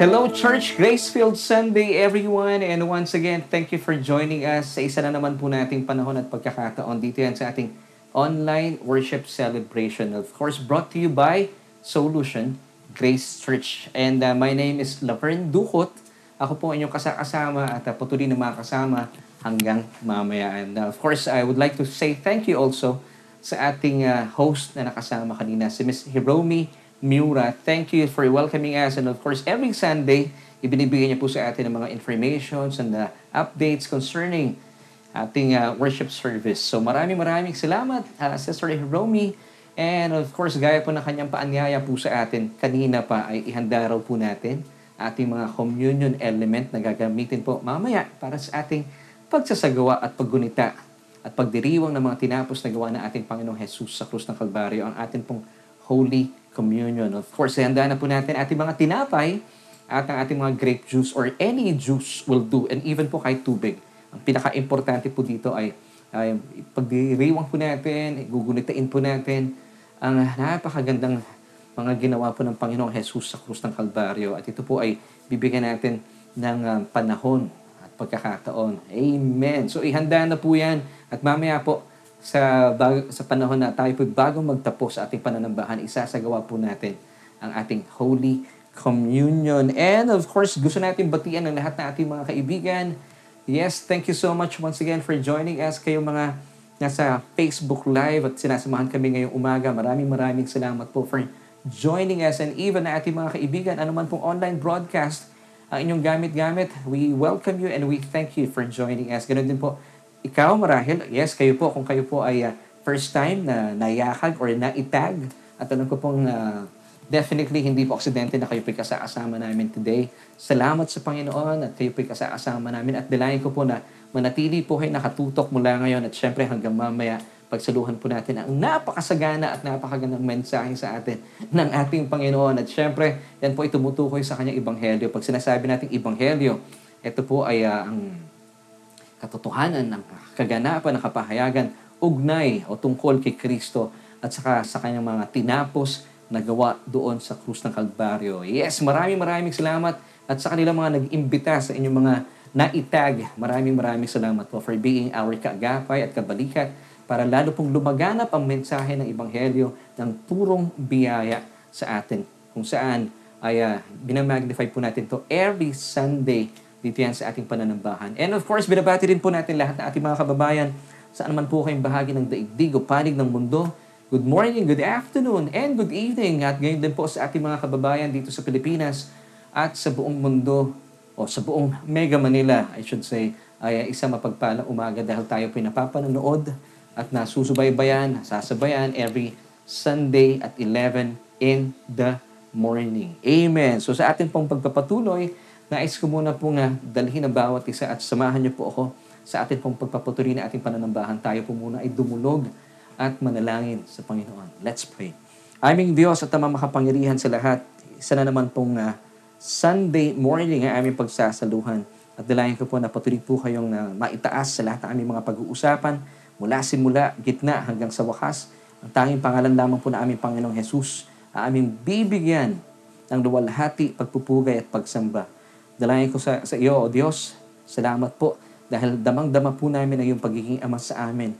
Hello Church, Gracefield Sunday everyone and once again, thank you for joining us sa isa na naman po nating panahon at pagkakataon dito yan sa ating online worship celebration. Of course, brought to you by Solution Grace Church. And uh, my name is Laverne Ducot. Ako po inyong kasakasama at uh, patuloy na mga kasama hanggang mamaya. And uh, of course, I would like to say thank you also sa ating uh, host na nakasama kanina, si Ms. Hiromi Miura. Thank you for welcoming us. And of course, every Sunday, ibinibigay niya po sa atin ng mga informations and uh, updates concerning ating uh, worship service. So maraming maraming salamat, uh, Sister Hiromi. And of course, gaya po ng kanyang paanyaya po sa atin, kanina pa ay ihanda raw po natin ating mga communion element na gagamitin po mamaya para sa ating pagsasagawa at paggunita at pagdiriwang ng mga tinapos na gawa ng ating Panginoong Jesus sa krus ng Kalbaryo, ang ating pong Holy Communion. Of course, handa na po natin ating mga tinapay at ang ating mga grape juice or any juice will do and even po kahit tubig. Ang pinaka-importante po dito ay, ay pagdiriwang po natin, gugunitain po natin ang napakagandang mga ginawa po ng Panginoong Jesus sa krus ng Kalbaryo. At ito po ay bibigyan natin ng uh, panahon at pagkakataon. Amen. So ihanda na po yan. At mamaya po, sa, bag, sa panahon na tayo po bagong magtapos sa ating pananambahan, isasagawa po natin ang ating Holy Communion. And of course, gusto natin batian ng lahat ng ating mga kaibigan. Yes, thank you so much once again for joining us. Kayo mga nasa Facebook Live at sinasamahan kami ngayong umaga. Maraming maraming salamat po for joining us and even na ating mga kaibigan, anuman pong online broadcast ang inyong gamit-gamit, we welcome you and we thank you for joining us. Ganun din po, ikaw marahil, yes, kayo po, kung kayo po ay uh, first time na nayakag or naitag, at alam ko pong uh, definitely hindi po aksidente na kayo po'y kasakasama namin today. Salamat sa Panginoon at kayo po'y kasakasama namin at dalayan ko po na manatili po kayo nakatutok mula ngayon at syempre hanggang mamaya pagsaluhan po natin ang napakasagana at napakagandang mensahe sa atin ng ating Panginoon. At syempre, yan po ay tumutukoy sa kanyang ibanghelyo. Pag sinasabi natin ibanghelyo, ito po ay uh, ang katotohanan ng kaganapan ng kapahayagan ugnay o tungkol kay Kristo at saka sa kanyang mga tinapos na gawa doon sa krus ng Kalbaryo. Yes, maraming maraming salamat at sa kanilang mga nag-imbita sa inyong mga naitag. Maraming maraming salamat po for being our kaagapay at kabalikat para lalo pong lumaganap ang mensahe ng Ebanghelyo ng purong biyaya sa atin. Kung saan ay uh, binamagnify po natin to every Sunday dito yan sa ating pananambahan. And of course, binabati rin po natin lahat ng ating mga kababayan saan man po kayong bahagi ng daigdig o panig ng mundo. Good morning, good afternoon, and good evening. At ngayon din po sa ating mga kababayan dito sa Pilipinas at sa buong mundo o sa buong Mega Manila, I should say, ay isa mapagpalang umaga dahil tayo po napapanonood at nasusubaybayan, sasabayan every Sunday at 11 in the morning. Amen. So sa atin pong pagpapatuloy, nais ko muna pong uh, dalhin ang bawat isa at samahan niyo po ako sa atin pong pagpapatuloy na ating pananambahan. Tayo po muna ay dumulog at manalangin sa Panginoon. Let's pray. Aming Diyos at tamang makapangyarihan sa lahat, isa na naman pong uh, Sunday morning ang aming pagsasaluhan. At dalayan ko po na patuloy po kayong uh, maitaas sa lahat ng aming mga pag-uusapan mula simula, gitna hanggang sa wakas, ang tanging pangalan lamang po na aming Panginoong Jesus, ang aming bibigyan ng luwalhati, pagpupugay at pagsamba. Dalayan ko sa, sa iyo, O Diyos, salamat po dahil damang-dama po namin ang iyong pagiging ama sa amin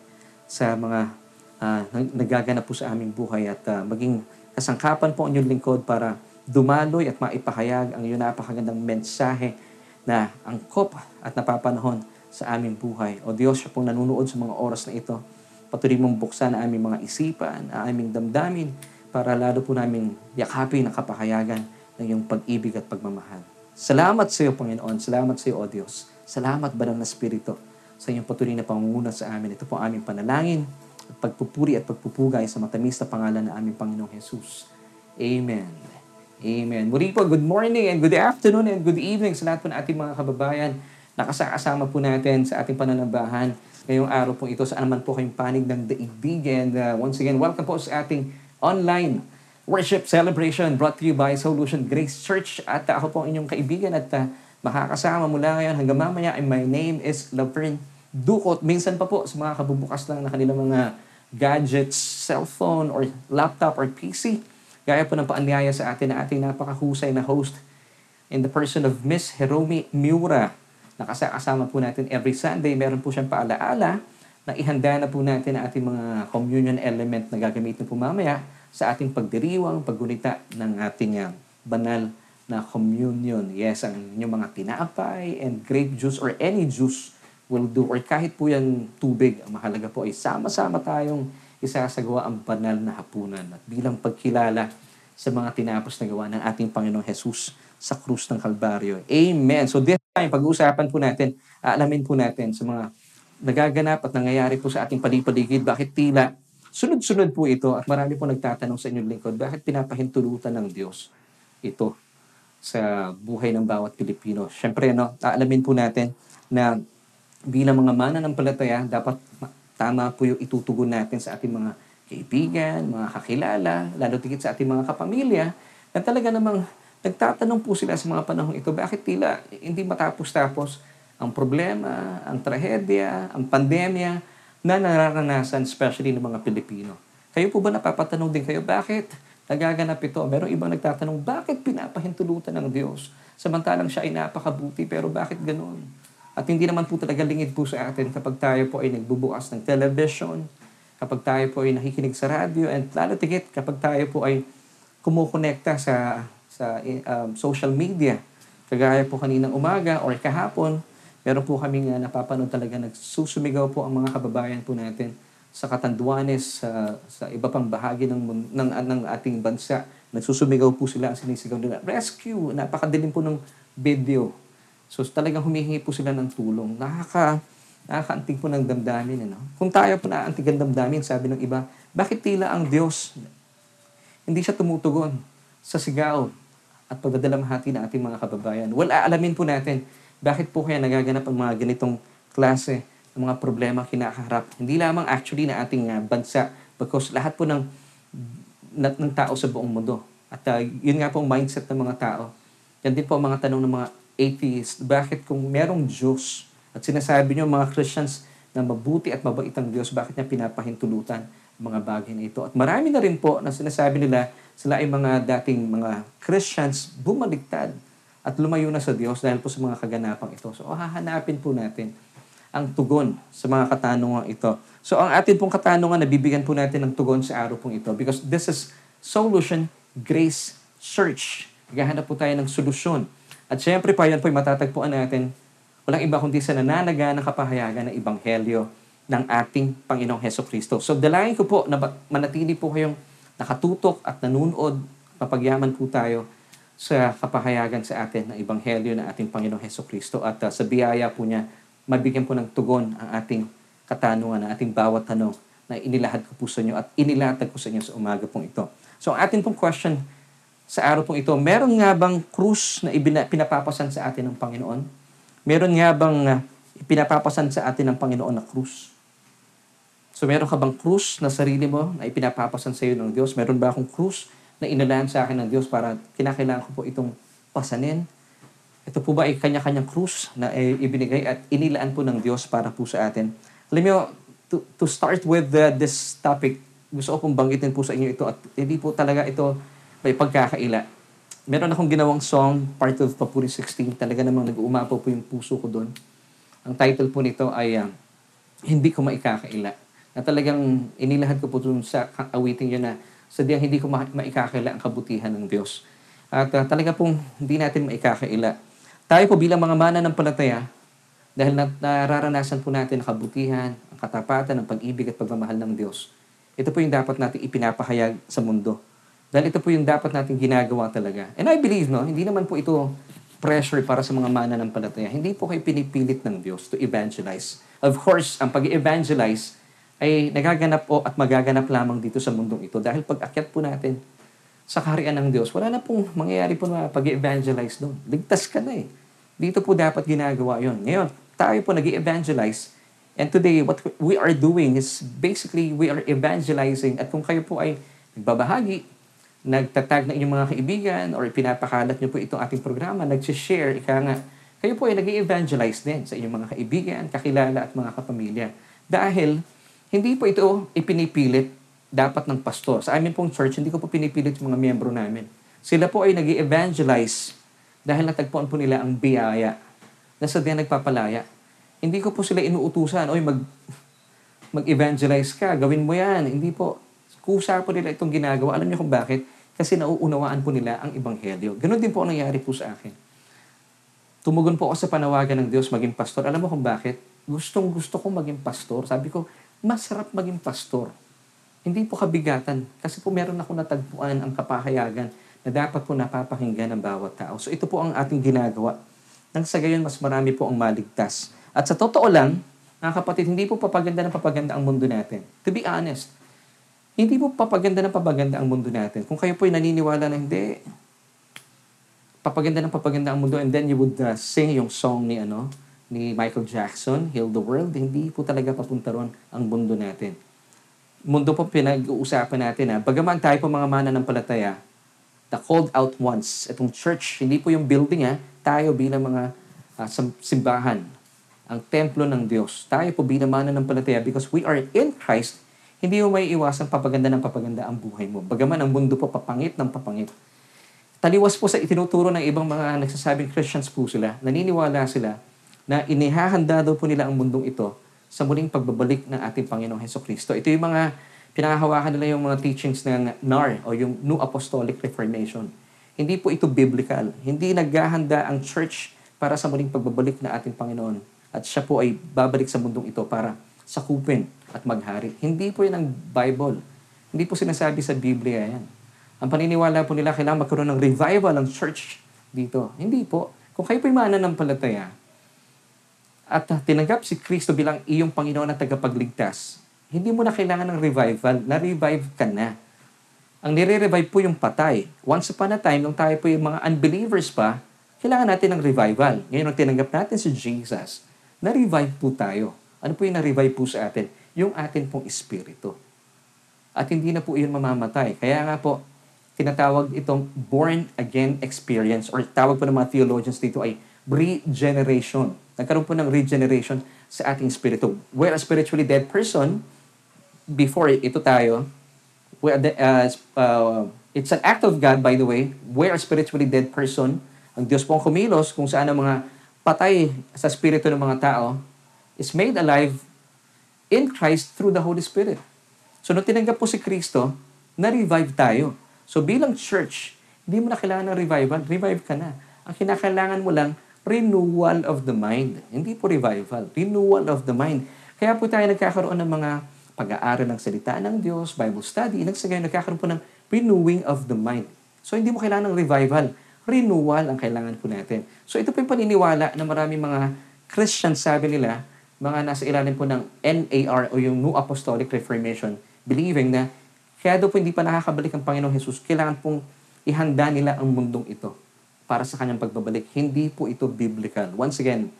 sa mga uh, nagaganap po sa aming buhay at uh, maging kasangkapan po ang inyong lingkod para dumaloy at maipahayag ang iyong napakagandang mensahe na angkop at napapanahon sa aming buhay. O Diyos, siya pong nanunood sa mga oras na ito. Patuloy mong buksan ang aming mga isipan, ang aming damdamin, para lalo po namin yakapin ang kapahayagan ng iyong pag-ibig at pagmamahal. Salamat sa iyo, Panginoon. Salamat sa iyo, O Diyos. Salamat, Banal na Espiritu, sa iyong patuloy na pangunguna sa amin. Ito po ang aming panalangin at pagpupuri at pagpupugay sa matamis na pangalan ng aming Panginoong Jesus. Amen. Amen. Muli po, good morning and good afternoon and good evening sa lahat po ng ating mga kababayan nakasakasama po natin sa ating pananambahan ngayong araw po ito saan man po kayong panig ng daigdig. And uh, once again, welcome po sa ating online worship celebration brought to you by Solution Grace Church. At uh, ako po inyong kaibigan at uh, makakasama mula ngayon hanggang mamaya. And my name is Laverne Dukot. Minsan pa po sa mga kabubukas lang na kanilang mga gadgets, cellphone, or laptop, or PC. Gaya po ng paanyaya sa atin na ating napakahusay na host in the person of Miss Hiromi Miura. Nakasama po natin every Sunday. Meron po siyang paalaala na ihanda na po natin ang ating mga communion element na gagamitin po mamaya sa ating pagdiriwang, paggunita ng ating uh, banal na communion. Yes, ang inyong mga tinapay and grape juice or any juice will do. Or kahit po yan tubig, ang mahalaga po ay sama-sama tayong isasagawa ang banal na hapunan. At bilang pagkilala sa mga tinapos na gawa ng ating Panginoong Jesus sa krus ng Kalbaryo. Amen. So this time, pag-uusapan po natin, aalamin po natin sa mga nagaganap at nangyayari po sa ating palipaligid, bakit tila sunod-sunod po ito at marami po nagtatanong sa inyong lingkod, bakit pinapahintulutan ng Diyos ito sa buhay ng bawat Pilipino. Siyempre, no, aalamin po natin na bilang mga mananampalataya, dapat tama po yung itutugon natin sa ating mga kaibigan, mga kakilala, lalo tigit sa ating mga kapamilya, na talaga namang nagtatanong po sila sa mga panahon ito, bakit tila hindi matapos-tapos ang problema, ang trahedya, ang pandemya na nararanasan especially ng mga Pilipino. Kayo po ba napapatanong din kayo, bakit nagaganap ito? Merong ibang nagtatanong, bakit pinapahintulutan ng Diyos? Samantalang siya ay napakabuti, pero bakit ganoon? At hindi naman po talaga lingid po sa atin kapag tayo po ay nagbubukas ng television, kapag tayo po ay nakikinig sa radio, and lalo tigit kapag tayo po ay kumukonekta sa sa um, social media. Kagaya po kaninang umaga or kahapon, meron po kaming uh, napapanood talaga nagsusumigaw po ang mga kababayan po natin sa Katanduanes, sa, sa iba pang bahagi ng, ng, ng ating bansa. Nagsusumigaw po sila sinisigaw nila. Rescue! Napakadilim po ng video. So talagang humihingi po sila ng tulong. Nakaka, nakakaantig po ng damdamin. Ano? Kung tayo po naaantig ang damdamin, sabi ng iba, bakit tila ang Diyos hindi siya tumutugon sa sigaw at pagdadalamhati ng ating mga kababayan. Well, aalamin po natin bakit po kaya nagaganap ang mga ganitong klase ng mga problema kinakaharap. Hindi lamang actually na ating uh, bansa because lahat po ng, ng, ng tao sa buong mundo. At uh, yun nga po ang mindset ng mga tao. Yan din po ang mga tanong ng mga atheist. Bakit kung merong Diyos at sinasabi niyo mga Christians na mabuti at mabait ang Diyos, bakit niya pinapahintulutan ang mga bagay na ito? At marami na rin po na sinasabi nila sila ay mga dating mga Christians bumaligtad at lumayo na sa Diyos dahil po sa mga kaganapang ito. So, hahanapin po natin ang tugon sa mga katanungan ito. So, ang atin pong katanungan, nabibigyan po natin ng tugon sa araw pong ito because this is Solution Grace Search. Gahanap po tayo ng solusyon. At syempre pa, yan po matatagpuan natin walang iba kundi sa nananaga ng kapahayagan ng Ebanghelyo ng ating Panginoong Heso Kristo. So, dalayan ko po na manatili po kayong nakatutok at nanunood, papagyaman po tayo sa kapahayagan sa atin ng Ebanghelyo ng ating Panginoong Heso Kristo at uh, sa biyaya po niya, mabigyan po ng tugon ang ating katanungan, ang ating bawat tanong na inilahad ko po sa inyo at inilatag ko sa inyo sa umaga pong ito. So ang ating pong question sa araw pong ito, meron nga bang krus na ibina, pinapapasan sa atin ng Panginoon? Meron nga bang uh, pinapapasan sa atin ng Panginoon na krus? So meron ka bang krus na sarili mo na ipinapapasan sa iyo ng Diyos? Meron ba akong krus na inalaan sa akin ng Diyos para kinakailangan ko po itong pasanin? Ito po ba ay kanya-kanyang krus na ibinigay at inilaan po ng Diyos para po sa atin? Alam niyo, to, to start with uh, this topic, gusto ko pong banggitin po sa inyo ito at hindi po talaga ito may pagkakaila. Meron akong ginawang song, part of Papuri 16, talaga namang nag-uumapaw po yung puso ko doon. Ang title po nito ay uh, Hindi ko maikakaila na talagang inilahad ko po dun sa awiting yun na sadyang hindi ko ma- maikakaila ang kabutihan ng Diyos. At uh, talaga pong hindi natin maikakaila. Tayo po bilang mga mana ng palataya, dahil na, nararanasan po natin ang kabutihan, ang katapatan, ang pag-ibig at pagmamahal ng Diyos. Ito po yung dapat natin ipinapahayag sa mundo. Dahil ito po yung dapat natin ginagawa talaga. And I believe, no, hindi naman po ito pressure para sa mga mana ng palataya. Hindi po kayo pinipilit ng Diyos to evangelize. Of course, ang pag-evangelize ay nagaganap po at magaganap lamang dito sa mundong ito. Dahil pag akyat po natin sa kaharian ng Diyos, wala na pong mangyayari po na pag-evangelize doon. Ligtas ka na eh. Dito po dapat ginagawa yon. Ngayon, tayo po nag evangelize And today, what we are doing is basically we are evangelizing. At kung kayo po ay nagbabahagi, nagtatag na inyong mga kaibigan, or pinapakalat niyo po itong ating programa, nag-share, ika nga, kayo po ay nag evangelize din sa inyong mga kaibigan, kakilala at mga kapamilya. Dahil hindi po ito ipinipilit dapat ng pastor. Sa amin pong church, hindi ko po pinipilit yung mga miyembro namin. Sila po ay nag evangelize Dahil natagpuan po nila ang biyaya na sa diyan nagpapalaya. Hindi ko po sila inuutusan, oy mag, mag-evangelize ka, gawin mo yan. Hindi po. Kusa po nila itong ginagawa. Alam niyo kung bakit? Kasi nauunawaan po nila ang Ebanghelyo. Ganon din po ang nangyari po sa akin. Tumugon po ako sa panawagan ng Diyos maging pastor. Alam mo kung bakit? Gustong gusto ko maging pastor. Sabi ko, masarap maging pastor. Hindi po kabigatan. Kasi po meron ako natagpuan ang kapahayagan na dapat po napapakinggan ng bawat tao. So ito po ang ating ginagawa. Nang sa gayon, mas marami po ang maligtas. At sa totoo lang, mga kapatid, hindi po papaganda ng papaganda ang mundo natin. To be honest, hindi po papaganda ng papaganda ang mundo natin. Kung kayo po ay naniniwala na hindi, papaganda ng papaganda ang mundo and then you would uh, sing yung song ni ano ni Michael Jackson, Heal the World, hindi po talaga papunta ron ang mundo natin. Mundo po pinag-uusapan natin ha. Bagaman tayo po mga mananampalataya, the called out ones, itong church, hindi po yung building ha, tayo bilang mga uh, simbahan, ang templo ng Diyos. Tayo po bilang mananampalataya because we are in Christ, hindi mo may iwasan papaganda ng papaganda ang buhay mo. Bagaman ang mundo po papangit ng papangit. Taliwas po sa itinuturo ng ibang mga nagsasabing Christians po sila, naniniwala sila na inihahanda daw po nila ang mundong ito sa muling pagbabalik ng ating Panginoong Heso Kristo. Ito yung mga pinakahawakan nila yung mga teachings ng NAR o yung New Apostolic Reformation. Hindi po ito biblical. Hindi naghahanda ang church para sa muling pagbabalik ng ating Panginoon. At siya po ay babalik sa mundong ito para sakupin at maghari. Hindi po yan ang Bible. Hindi po sinasabi sa Biblia yan. Ang paniniwala po nila, kailangan magkaroon ng revival ang church dito. Hindi po. Kung kayo po'y mananampalataya at tinanggap si Kristo bilang iyong Panginoon at tagapagligtas, hindi mo na kailangan ng revival. Na-revive ka na. Ang nire-revive po yung patay. Once upon a time, nung tayo po yung mga unbelievers pa, kailangan natin ng revival. Ngayon, nung tinanggap natin si Jesus, na-revive po tayo. Ano po yung na-revive po sa atin? Yung atin pong espiritu. At hindi na po iyon mamamatay. Kaya nga po, tinatawag itong born again experience or tawag po ng mga theologians dito ay regeneration. Nagkaroon po ng regeneration sa ating spirito. Where a spiritually dead person, before ito tayo, where the, uh, uh, it's an act of God, by the way, where a spiritually dead person, ang Diyos po ang kumilos kung saan ang mga patay sa spirito ng mga tao is made alive in Christ through the Holy Spirit. So, nung tinanggap po si Kristo, na-revive tayo. So bilang church, hindi mo na kailangan ng revival. Revive ka na. Ang kinakailangan mo lang, renewal of the mind. Hindi po revival. Renewal of the mind. Kaya po tayo nagkakaroon ng mga pag-aaral ng salita ng Diyos, Bible study, nagsagay nagkakaroon po ng renewing of the mind. So hindi mo kailangan ng revival. Renewal ang kailangan po natin. So ito po yung paniniwala na marami mga Christians, sabi nila, mga nasa ilalim po ng NAR o yung New Apostolic Reformation, believing na kaya daw po hindi pa nakakabalik ang Panginoong Jesus, kailangan pong ihanda nila ang mundong ito para sa kanyang pagbabalik. Hindi po ito biblical. Once again,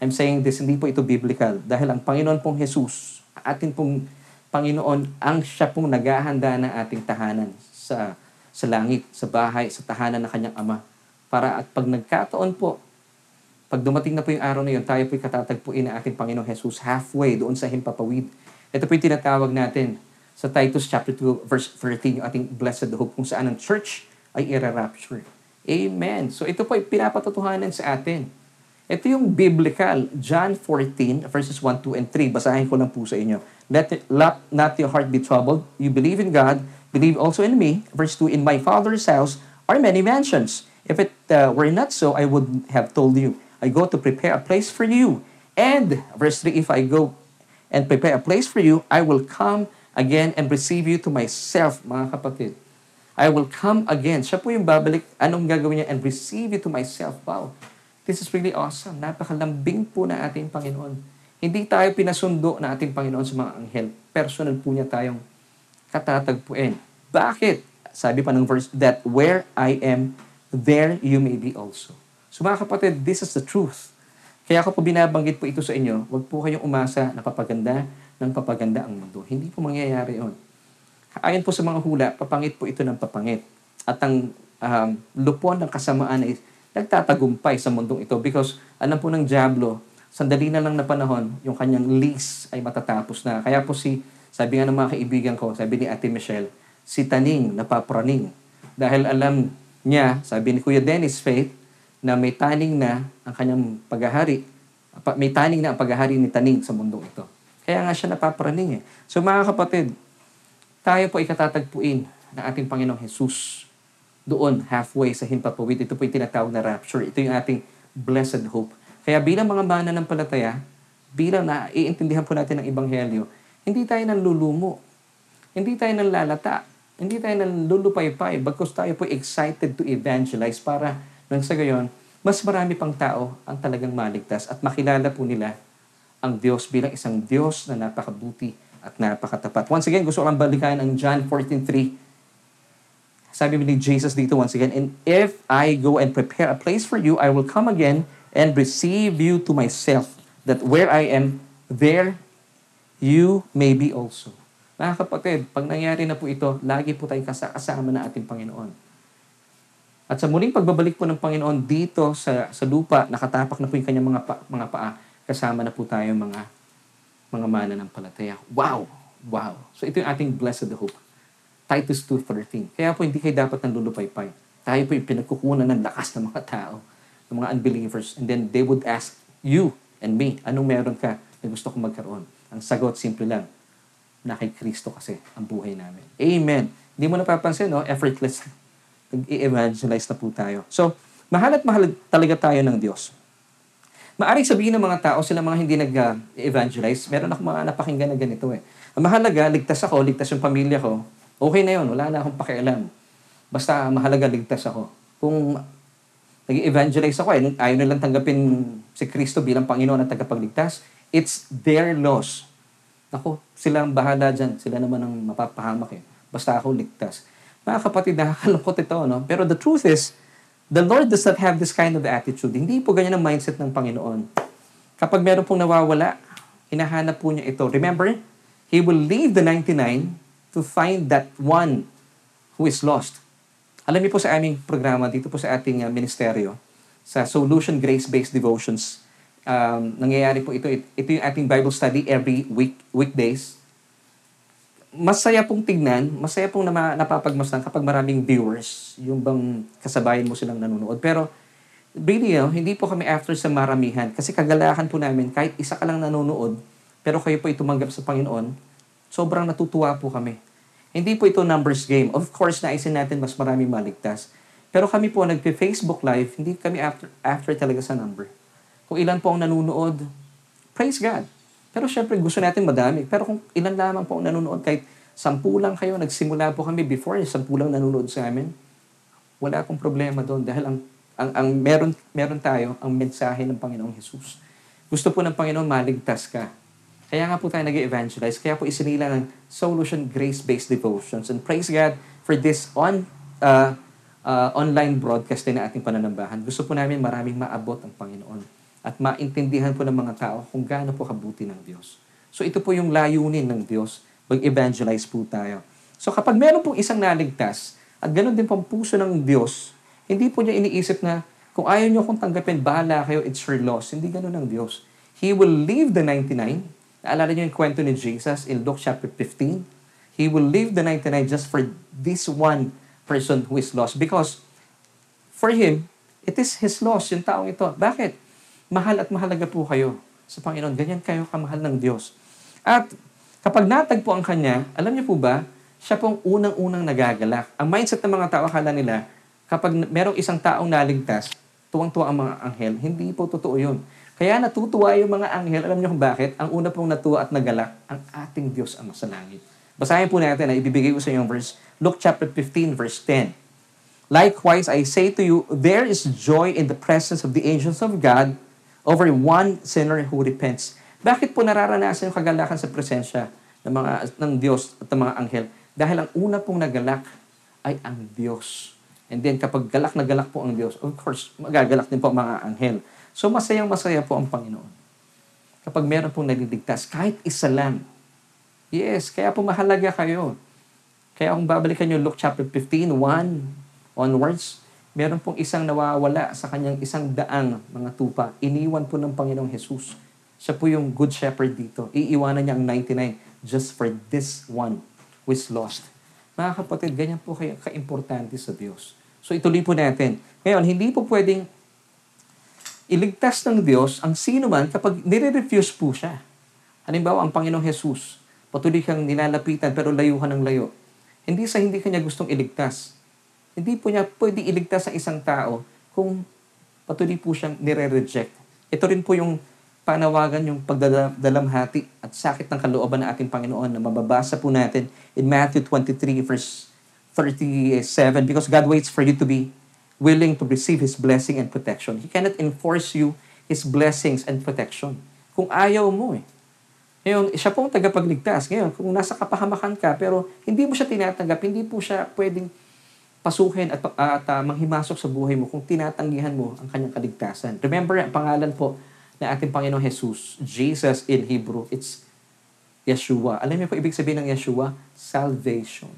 I'm saying this, hindi po ito biblical. Dahil ang Panginoon pong Jesus, atin pong Panginoon, ang siya pong naghahanda ng ating tahanan sa, sa langit, sa bahay, sa tahanan ng kanyang Ama. Para at pag nagkataon po, pag dumating na po yung araw na yun, tayo po'y katatagpuin ng ating Panginoong Jesus halfway doon sa himpapawid. Ito po yung tinatawag natin sa Titus chapter 2 verse 13 yung ating blessed hope kung saan ang church ay ira-rapture. Amen. So ito po ay pinapatotohanan sa atin. Ito yung biblical, John 14 verses 1, 2, and 3. Basahin ko lang po sa inyo. Let, let not your heart be troubled. You believe in God, believe also in me. Verse 2, In my Father's house are many mansions. If it uh, were not so, I would have told you. I go to prepare a place for you. And, verse 3, If I go and prepare a place for you, I will come again and receive you to myself, mga kapatid. I will come again. Siya po yung babalik. Anong gagawin niya? And receive you to myself. Wow. This is really awesome. Napakalambing po na ating Panginoon. Hindi tayo pinasundo na ating Panginoon sa mga anghel. Personal po niya tayong katatagpuin. Bakit? Sabi pa ng verse, that where I am, there you may be also. So mga kapatid, this is the truth. Kaya ako po binabanggit po ito sa inyo, huwag po kayong umasa na papaganda ng papaganda ang mundo. Hindi po mangyayari yon. Ayon po sa mga hula, papangit po ito ng papangit. At ang um, lupon ng kasamaan ay nagtatagumpay sa mundong ito because alam po ng Diablo, sandali na lang na panahon, yung kanyang lease ay matatapos na. Kaya po si, sabi nga ng mga kaibigan ko, sabi ni Ate Michelle, si Taning napapraning. Dahil alam niya, sabi ni Kuya Dennis Faith, na may taning na ang kanyang paghahari, pa- may taning na ang paghahari ni taning sa mundong ito. Kaya nga siya napaparaning eh. So mga kapatid, tayo po ikatatagpuin ng ating Panginoong Jesus doon halfway sa himpapawid. Ito po yung tinatawag na rapture. Ito yung ating blessed hope. Kaya bilang mga mananampalataya, bilang na iintindihan po natin ng Ebanghelyo, hindi tayo nanlulumo. Hindi tayo nanlalata. Hindi tayo nanlulupaypay. Bagkus tayo po excited to evangelize para nang sa gayon, mas marami pang tao ang talagang maligtas at makilala po nila ang Diyos bilang isang Diyos na napakabuti at napakatapat. Once again, gusto lang balikan ang John 14.3. Sabi ni Jesus dito once again, And if I go and prepare a place for you, I will come again and receive you to myself, that where I am, there you may be also. Mga kapatid, pag nangyari na po ito, lagi po tayong kasama na ating Panginoon. At sa muling pagbabalik po ng Panginoon dito sa, sa lupa, nakatapak na po yung kanyang mga, pa, mga paa, kasama na po tayo mga mga mana ng palataya. Wow! Wow! So ito yung ating blessed hope. Titus 2.13. Kaya po hindi kayo dapat nanlulupaypay. Tayo po yung pinagkukunan ng lakas ng mga tao, ng mga unbelievers. And then they would ask you and me, anong meron ka na gusto kong magkaroon? Ang sagot, simple lang, na kay Kristo kasi ang buhay namin. Amen. Hindi mo napapansin, no? Effortless. Nag-i-evangelize na po tayo. So, mahal at mahal talaga tayo ng Diyos. Maaring sabihin ng mga tao, sila mga hindi nag-evangelize, meron ako mga napakinggan na ganito eh. Ang mahalaga, ligtas ako, ligtas yung pamilya ko, okay na yun, wala na akong pakialam. Basta mahalaga, ligtas ako. Kung nag-evangelize ako, eh, ayaw nilang tanggapin si Kristo bilang Panginoon at tagapagligtas, it's their loss. Ako, sila ang bahala dyan. Sila naman ang mapapahamak eh. Basta ako ligtas. Mga kapatid, nakakalungkot ito, no? Pero the truth is, the Lord does not have this kind of attitude. Hindi po ganyan ang mindset ng Panginoon. Kapag meron pong nawawala, hinahanap po niya ito. Remember, He will leave the 99 to find that one who is lost. Alam niyo po sa aming programa, dito po sa ating uh, ministeryo, sa Solution Grace-Based Devotions, um, nangyayari po ito, ito yung ating Bible study every week weekdays. Masaya pong tignan, masaya pong nama, napapagmasdan kapag maraming viewers, yung bang kasabayan mo silang nanonood. Pero, really, no, hindi po kami after sa maramihan. Kasi kagalakan po namin, kahit isa ka lang nanonood, pero kayo po itumanggap sa Panginoon, sobrang natutuwa po kami. Hindi po ito numbers game. Of course, naisin natin mas maraming maligtas. Pero kami po, nagpe-Facebook Live, hindi kami after, after talaga sa number. Kung ilan po ang nanonood, praise God. Pero syempre, gusto natin madami. Pero kung ilan lamang po ang nanonood, kahit sampu lang kayo, nagsimula po kami before, sampu lang nanonood sa amin, wala akong problema doon dahil ang, ang, ang meron, meron tayo, ang mensahe ng Panginoong Jesus. Gusto po ng Panginoon maligtas ka. Kaya nga po tayo nag evangelize Kaya po isinila ng Solution Grace-Based Devotions. And praise God for this on uh, uh, online broadcast na ating pananambahan. Gusto po namin maraming maabot ang Panginoon at maintindihan po ng mga tao kung gaano po kabuti ng Diyos. So ito po yung layunin ng Diyos, mag-evangelize po tayo. So kapag meron pong isang naligtas, at ganoon din pong puso ng Diyos, hindi po niya iniisip na kung ayaw niyo kong tanggapin, bahala kayo, it's your loss. Hindi ganoon ang Diyos. He will leave the 99 Naalala niyo yung kwento ni Jesus in Luke chapter 15? He will leave the 99 just for this one person who is lost. Because for him, it is his loss, yung taong ito. Bakit? Mahal at mahalaga po kayo sa Panginoon. Ganyan kayo kamahal ng Diyos. At kapag natagpo ang Kanya, alam niyo po ba, siya pong unang-unang nagagalak. Ang mindset ng mga tao, akala nila, kapag merong isang taong naligtas, tuwang-tuwa ang mga anghel. Hindi po totoo yun. Kaya natutuwa yung mga anghel. Alam niyo kung bakit? Ang una pong natuwa at nagalak, ang ating Diyos ang sa langit. Basahin po natin na ibibigay ko sa inyo verse, Luke chapter 15, verse 10. Likewise, I say to you, there is joy in the presence of the angels of God over one sinner who repents. Bakit po nararanasan yung kagalakan sa presensya ng mga ng Diyos at ng mga anghel? Dahil ang una pong nagalak ay ang Diyos. And then kapag galak na galak po ang Diyos, of course, magagalak din po ang mga anghel. So masayang masaya po ang Panginoon. Kapag meron pong naliligtas, kahit isa lang. Yes, kaya po mahalaga kayo. Kaya kung babalikan nyo Luke chapter 15, 1 onwards, meron pong isang nawawala sa kanyang isang daang mga tupa. Iniwan po ng Panginoong Jesus. Siya po yung good shepherd dito. Iiwanan niya ang 99 just for this one who is lost. Mga kapatid, ganyan po kayo kaimportante sa Diyos. So ituloy po natin. Ngayon, hindi po pwedeng iligtas ng Diyos ang sino man kapag nire-refuse po siya. Halimbawa, ang Panginoong Jesus, patuloy kang nilalapitan pero layuhan ng layo. Hindi sa hindi kanya gustong iligtas. Hindi po niya pwede iligtas ang isang tao kung patuloy po siyang nire-reject. Ito rin po yung panawagan yung pagdalamhati at sakit ng kalooban ng ating Panginoon na mababasa po natin in Matthew 23 verse 37 because God waits for you to be willing to receive His blessing and protection. He cannot enforce you His blessings and protection. Kung ayaw mo eh. Ngayon, siya po ang tagapagligtas. Ngayon, kung nasa kapahamakan ka, pero hindi mo siya tinatanggap, hindi po siya pwedeng pasukin at, at uh, manghimasok sa buhay mo kung tinatanggihan mo ang kanyang kaligtasan. Remember, ang pangalan po na ating Panginoong Jesus, Jesus in Hebrew, it's Yeshua. Alam niyo po ibig sabihin ng Yeshua? Salvation.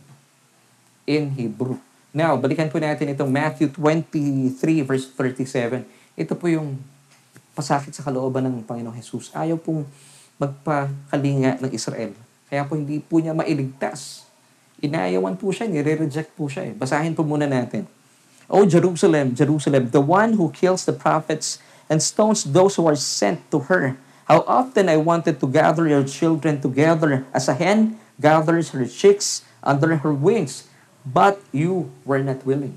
In Hebrew. Now, balikan po natin itong Matthew 23 verse 37. Ito po yung pasakit sa kalooban ng Panginoong Jesus. Ayaw pong magpakalinga ng Israel. Kaya po hindi po niya mailigtas. Inayawan po siya, nire-reject po siya. Eh. Basahin po muna natin. O Jerusalem, Jerusalem, the one who kills the prophets and stones those who are sent to her. How often I wanted to gather your children together as a hen gathers her chicks under her wings, but you were not willing.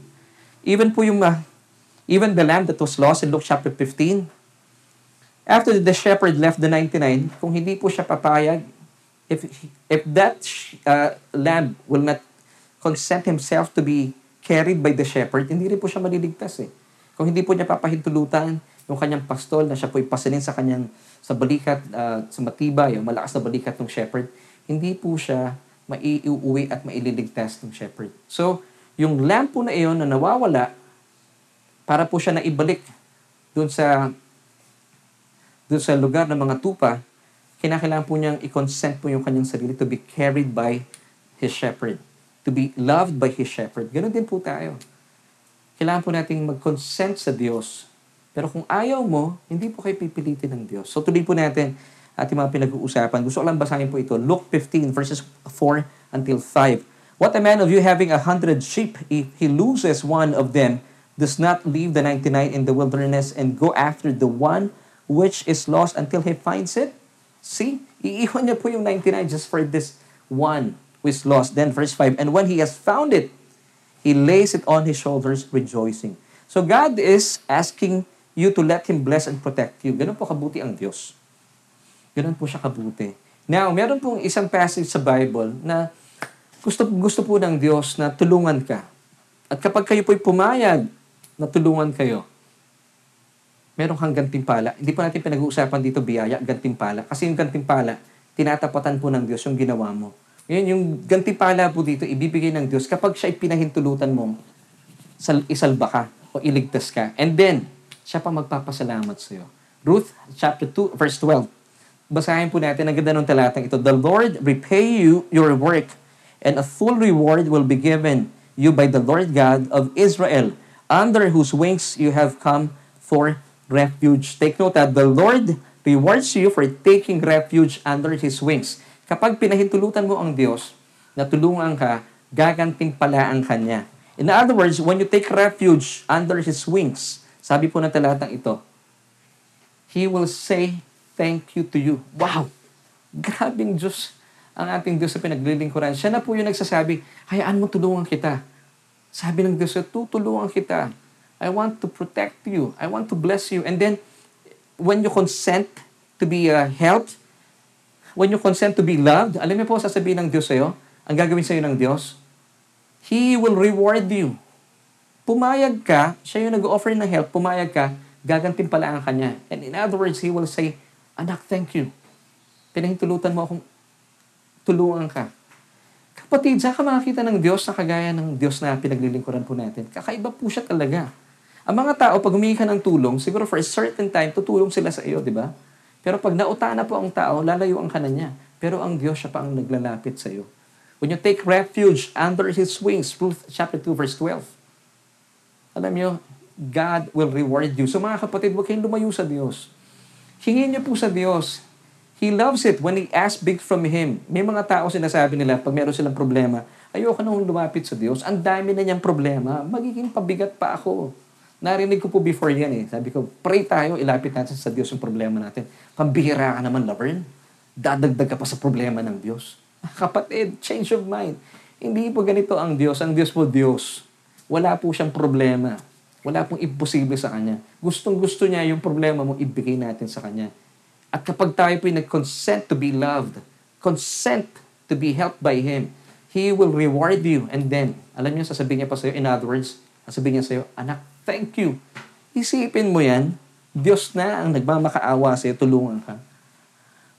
Even po yung, uh, even the lamb that was lost in Luke chapter 15, after the shepherd left the 99, kung hindi po siya papayag, if, if that uh, lamb will not consent himself to be carried by the shepherd, hindi rin po siya maliligtas eh. Kung hindi po niya papahintulutan, yung kanyang pastol na siya po ipasilin sa kanyang sa balikat, uh, sa matibay, yung malakas na balikat ng shepherd, hindi po siya maiuwi at maililigtas ng shepherd. So, yung lamp po na iyon na nawawala, para po siya na ibalik doon sa doon sa lugar ng mga tupa, kinakailangan po niyang i-consent po yung kanyang sarili to be carried by his shepherd. To be loved by his shepherd. Ganon din po tayo. Kailangan po nating mag-consent sa Diyos pero kung ayaw mo, hindi po kayo pipilitin ng Diyos. So tuloy po natin ating mga pinag-uusapan. Gusto ko lang basahin po ito. Luke 15 verses 4 until 5. What a man of you having a hundred sheep, if he loses one of them, does not leave the 99 in the wilderness and go after the one which is lost until he finds it? See? Iiwan niya po yung 99 just for this one who is lost. Then verse 5, And when he has found it, he lays it on his shoulders rejoicing. So God is asking you to let Him bless and protect you. Ganun po kabuti ang Diyos. Ganun po siya kabuti. Now, meron pong isang passage sa Bible na gusto, gusto po ng Diyos na tulungan ka. At kapag kayo po'y pumayag na tulungan kayo, meron kang gantimpala. Hindi po natin pinag-uusapan dito biyaya, gantimpala. Kasi yung gantimpala, tinatapatan po ng Diyos yung ginawa mo. Ngayon, yung gantimpala po dito, ibibigay ng Diyos kapag siya pinahintulutan mo, sal- isalba ka o iligtas ka. And then, siya pa magpapasalamat sa iyo. Ruth chapter 2 verse 12. Basahin po natin ang ganda ng talatang ito. The Lord repay you your work and a full reward will be given you by the Lord God of Israel, under whose wings you have come for refuge. Take note that the Lord rewards you for taking refuge under His wings. Kapag pinahintulutan mo ang Diyos na tulungan ka, gaganting pala ang Kanya. In other words, when you take refuge under His wings, sabi po ng talatang ito, He will say thank you to you. Wow! Grabing Diyos ang ating Diyos sa pinaglilingkuran. Siya na po yung nagsasabi, hayaan mo tulungan kita. Sabi ng Diyos, tutulungan kita. I want to protect you. I want to bless you. And then, when you consent to be uh, helped, when you consent to be loved, alam mo po sasabihin ng Diyos sa'yo, ang gagawin sa'yo ng Diyos, He will reward you pumayag ka, siya yung nag-offer ng help, pumayag ka, gagantimpalaan ka niya. And in other words, He will say, Anak, thank you. Pinahintulutan mo akong tulungan ka. Kapatid, saan ka makakita ng Diyos na kagaya ng Diyos na pinaglilingkuran po natin? Kakaiba po siya talaga. Ang mga tao, pag humingi ka ng tulong, siguro for a certain time, tutulong sila sa iyo, di ba? Pero pag nauta na po ang tao, lalayuan ka na niya. Pero ang Diyos siya pa ang naglalapit sa iyo. When you take refuge under His wings, Ruth chapter 2 verse 12, alam nyo, God will reward you. So mga kapatid, huwag kayong lumayo sa Diyos. Hingin niyo po sa Diyos. He loves it when He asks big from Him. May mga tao sinasabi nila, pag meron silang problema, ayoko nang lumapit sa Diyos. Ang dami na niyang problema. Magiging pabigat pa ako. Narinig ko po before yan eh. Sabi ko, pray tayo, ilapit natin sa Diyos yung problema natin. Pambihira ka naman, Laverne. Dadagdag ka pa sa problema ng Diyos. Kapatid, change of mind. Hindi po ganito ang Diyos. Ang Diyos po Diyos. Wala po siyang problema. Wala pong imposible sa Kanya. Gustong gusto niya yung problema mo, ibigay natin sa Kanya. At kapag tayo po nag-consent to be loved, consent to be helped by Him, He will reward you. And then, alam niyo, sasabihin niya pa sa'yo, in other words, sasabihin niya sa'yo, anak, thank you. Isipin mo yan, Diyos na ang nagmamakaawa sa'yo, tulungan ka.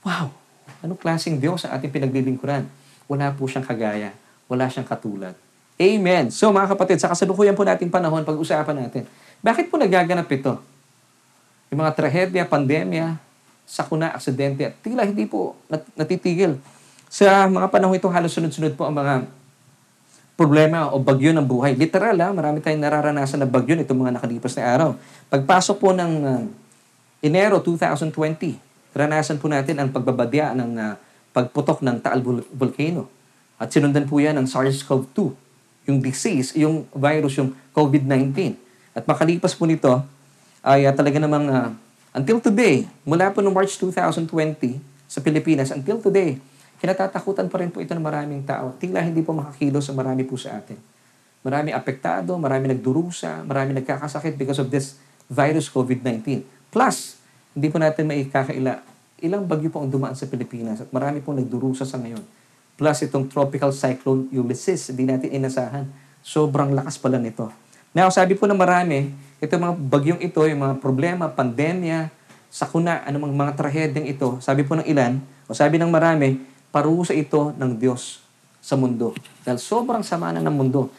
Wow! Anong klaseng Diyos ang ating pinaglilingkuran? Wala po siyang kagaya. Wala siyang katulad. Amen. So mga kapatid, sa kasalukuyan po nating panahon, pag-usapan natin, bakit po nagaganap ito? Yung mga trahedya, pandemya, sakuna, aksidente, at tila hindi po nat- natitigil. Sa mga panahon ito, halos sunod-sunod po ang mga problema o bagyo ng buhay. Literal, ha? marami tayong nararanasan na bagyo nitong mga nakalipas na araw. Pagpasok po ng uh, Enero 2020, ranasan po natin ang pagbabadya ng uh, pagputok ng Taal Volcano. At sinundan po yan ng SARS-CoV-2, yung disease, yung virus, yung COVID-19. At makalipas po nito, ay uh, talaga namang uh, until today, mula po noong March 2020 sa Pilipinas, until today, kinatatakutan pa rin po ito ng maraming tao. Tila hindi po makakilos ang marami po sa atin. Marami apektado, marami nagdurusa, marami nagkakasakit because of this virus COVID-19. Plus, hindi po natin maikakaila, ilang bagyo po ang dumaan sa Pilipinas at marami pong nagdurusa sa ngayon. Plus itong tropical cyclone Ulysses, hindi natin inasahan. Sobrang lakas pala nito. Now, sabi po ng marami, ito mga bagyong ito, yung mga problema, pandemya, sakuna, anumang mga trahedyang ito, sabi po ng ilan, o sabi ng marami, parusa ito ng Diyos sa mundo. Dahil sobrang sama na ng mundo.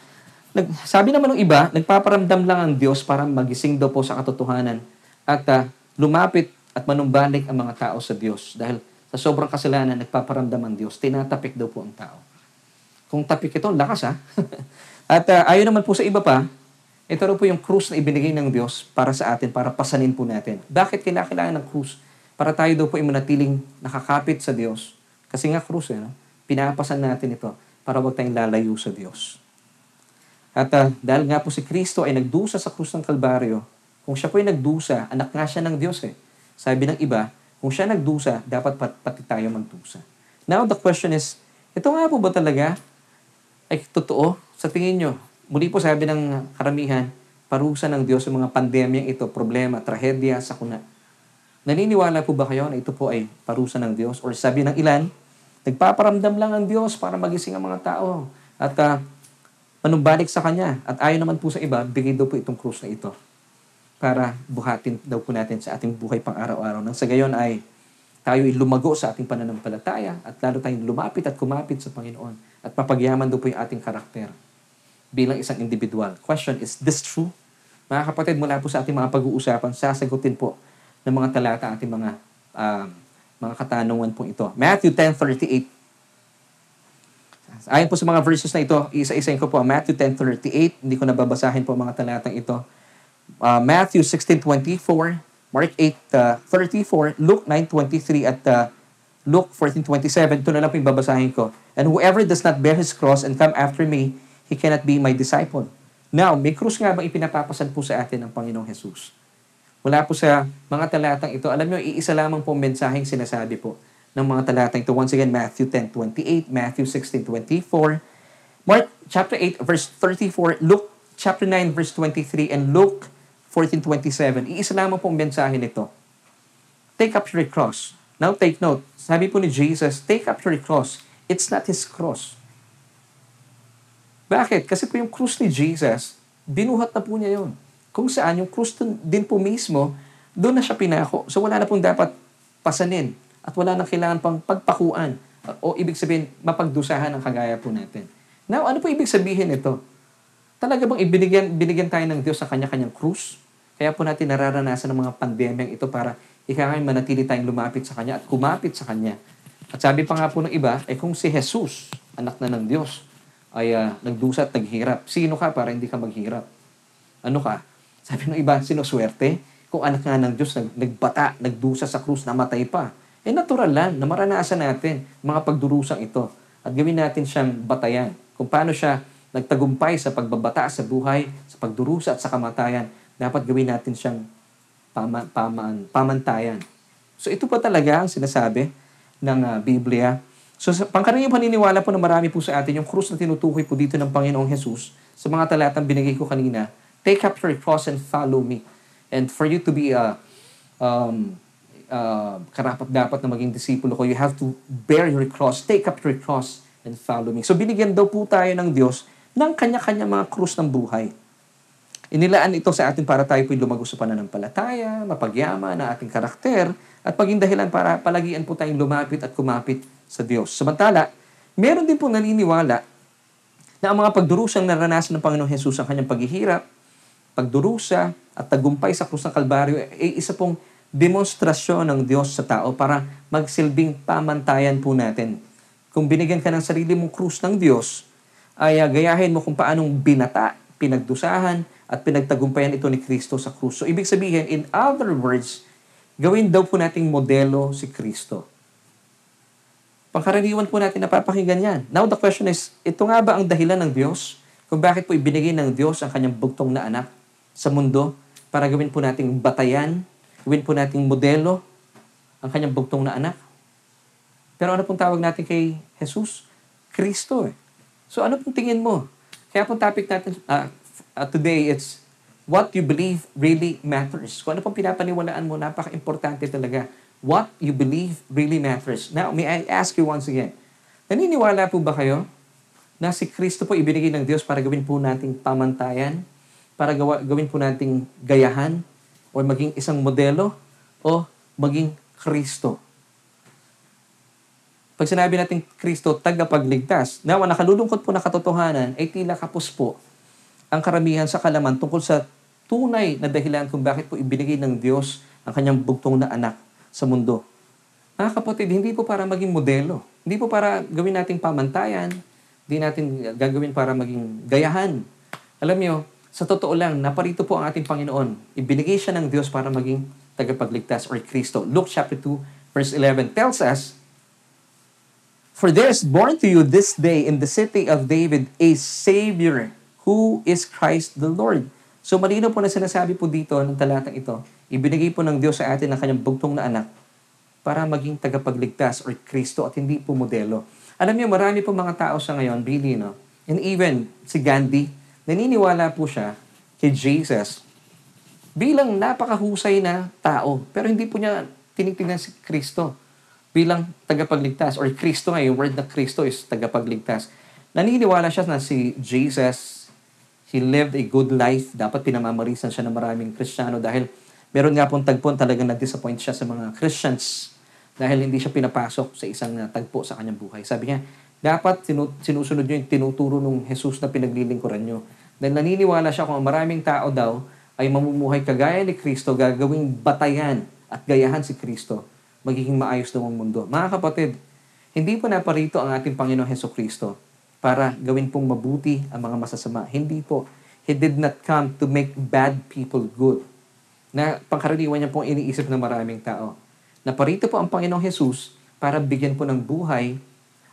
Nag, sabi naman ng iba, nagpaparamdam lang ang Diyos para magising daw po sa katotohanan at uh, lumapit at manumbalik ang mga tao sa Diyos. Dahil sa sobrang kasalanan, nagpaparamdam ang Diyos. Tinatapik daw po ang tao. Kung tapik ito, lakas ha. at uh, ayon naman po sa iba pa, ito rin po yung krus na ibinigay ng Diyos para sa atin, para pasanin po natin. Bakit kinakailangan ng krus? Para tayo daw po ay manatiling nakakapit sa Diyos kasi nga krus, eh, no? pinapasan natin ito para huwag tayong lalayo sa Diyos. At uh, dahil nga po si Kristo ay nagdusa sa krus ng Kalbaryo, kung siya po ay nagdusa, anak nga siya ng Diyos eh. Sabi ng iba, kung siya nagdusa, dapat pat- pati tayo magdusa. Now, the question is, ito nga po ba talaga ay totoo? Sa tingin nyo, muli po sabi ng karamihan, parusa ng Diyos sa mga pandemyang ito, problema, trahedya, sakuna. Naniniwala po ba kayo na ito po ay parusa ng Diyos? Or sabi ng ilan, nagpaparamdam lang ang Diyos para magising ang mga tao. At uh, manumbalik sa Kanya. At ayon naman po sa iba, bigay daw po itong krus na ito para buhatin daw po natin sa ating buhay pang araw-araw. Nang sa gayon ay tayo ay lumago sa ating pananampalataya at lalo tayong lumapit at kumapit sa Panginoon at mapagyaman daw po yung ating karakter bilang isang individual. Question, is this true? Mga kapatid, mula po sa ating mga pag-uusapan, sasagutin po ng mga talata ating mga uh, mga katanungan po ito. Matthew 10.38 Ayon po sa mga verses na ito, isa-isayin ko po. Matthew 10.38, hindi ko nababasahin po mga talatang ito. Uh, Matthew 16.24, Mark 8.34, uh, Luke 9.23, at uh, Luke 14.27. Ito na lang po yung babasahin ko. And whoever does not bear his cross and come after me, he cannot be my disciple. Now, may krus nga bang ipinapapasan po sa atin ng Panginoong Jesus? Mula po sa mga talatang ito, alam nyo, iisa lamang po mensaheng sinasabi po ng mga talatang ito. Once again, Matthew 10.28, Matthew 16.24, Mark chapter 8, verse 34, Luke chapter 9, verse 23, and Luke 14.27. Iisa lamang pong mensahe nito. Take up your cross. Now take note. Sabi po ni Jesus, take up your cross. It's not His cross. Bakit? Kasi po yung krus ni Jesus, binuhat na po niya yon. Kung saan yung krus din po mismo, doon na siya pinako. So wala na pong dapat pasanin at wala na kailangan pang pagpakuan o ibig sabihin, mapagdusahan ang kagaya po natin. Now, ano po ibig sabihin nito? Talaga bang ibinigyan, binigyan tayo ng Diyos sa kanya-kanyang krus? Kaya po natin nararanasan ng mga pandemyang ito para ikakay manatili tayong lumapit sa Kanya at kumapit sa Kanya. At sabi pa nga po ng iba, eh kung si Jesus, anak na ng Diyos, ay uh, nagdusa at naghirap, sino ka para hindi ka maghirap? Ano ka? Sabi ng iba, sinuswerte? Kung anak nga ng Diyos, nag, nagbata, nagdusa sa krus, namatay pa. Eh natural lang na maranasan natin mga pagdurusang ito at gawin natin siyang batayan. Kung paano siya nagtagumpay sa pagbabata sa buhay, sa pagdurusa at sa kamatayan dapat gawin natin siyang pama, pamaan, pamantayan. So ito pa talaga ang sinasabi ng uh, Biblia. So sa pangkaraniwang paniniwala po na marami po sa atin, yung krus na tinutukoy po dito ng Panginoong Jesus, sa mga talatang binigay ko kanina, take up your cross and follow me. And for you to be a um, uh, karapat-dapat na maging disipulo ko, you have to bear your cross, take up your cross, and follow me. So binigyan daw po tayo ng Diyos ng kanya-kanya mga krus ng buhay. Inilaan ito sa atin para tayo po'y lumago sa pananampalataya, mapagyaman na ating karakter, at maging dahilan para palagian po tayong lumapit at kumapit sa Diyos. Samantala, meron din po naniniwala na ang mga pagdurusang naranasan ng Panginoong Hesus ang kanyang paghihirap, pagdurusa at tagumpay sa krus ng Kalbaryo ay isa pong demonstrasyon ng Diyos sa tao para magsilbing pamantayan po natin. Kung binigyan ka ng sarili mong krus ng Diyos, ay uh, gayahin mo kung paanong binata, pinagdusahan, at pinagtagumpayan ito ni Kristo sa krus. So, ibig sabihin, in other words, gawin daw po nating modelo si Kristo. Pangkaraniwan po natin napapakinggan yan. Now, the question is, ito nga ba ang dahilan ng Diyos kung bakit po ibinigay ng Diyos ang kanyang bugtong na anak sa mundo para gawin po nating batayan, gawin po nating modelo ang kanyang bugtong na anak? Pero ano pong tawag natin kay Jesus? Kristo eh. So ano pong tingin mo? Kaya pong topic natin, uh, uh, today, it's what you believe really matters. Kung ano pong pinapaniwalaan mo, napaka-importante talaga. What you believe really matters. Now, may I ask you once again, naniniwala po ba kayo na si Kristo po ibinigay ng Diyos para gawin po nating pamantayan, para gawa, gawin po nating gayahan, o maging isang modelo, o maging Kristo. Pag sinabi natin Kristo, tagapagligtas, na nakalulungkot po na katotohanan, ay tila kapos po ang karamihan sa kalaman tungkol sa tunay na dahilan kung bakit po ibinigay ng Diyos ang kanyang bugtong na anak sa mundo. Mga kapatid, hindi po para maging modelo. Hindi po para gawin nating pamantayan. Hindi natin gagawin para maging gayahan. Alam niyo, sa totoo lang, naparito po ang ating Panginoon. Ibinigay siya ng Diyos para maging tagapagligtas or Kristo. Luke chapter 2, verse 11 tells us, For there is born to you this day in the city of David a Savior who is Christ the Lord. So malino po na sinasabi po dito ng talatang ito, ibinigay po ng Diyos sa atin ang kanyang bugtong na anak para maging tagapagligtas or Kristo at hindi po modelo. Alam niyo, marami po mga tao sa ngayon, Billy, no? And even si Gandhi, naniniwala po siya kay Jesus bilang napakahusay na tao. Pero hindi po niya tinitingnan si Kristo bilang tagapagligtas or Kristo nga, yung word na Kristo is tagapagligtas. Naniniwala siya na si Jesus He lived a good life. Dapat pinamamarisan siya ng maraming Kristiyano dahil meron nga pong tagpon talagang na-disappoint siya sa mga Christians dahil hindi siya pinapasok sa isang uh, tagpo sa kanyang buhay. Sabi niya, dapat sinu- sinusunod niyo yung tinuturo ng Jesus na pinaglilingkuran niyo. Dahil naniniwala siya kung maraming tao daw ay mamumuhay kagaya ni Kristo, gagawing batayan at gayahan si Kristo, magiging maayos daw ang mundo. Mga kapatid, hindi po naparito ang ating Panginoon Heso Kristo para gawin pong mabuti ang mga masasama. Hindi po. He did not come to make bad people good. Na pangkaraniwan niya pong iniisip ng maraming tao. Na parito po ang Panginoong Jesus para bigyan po ng buhay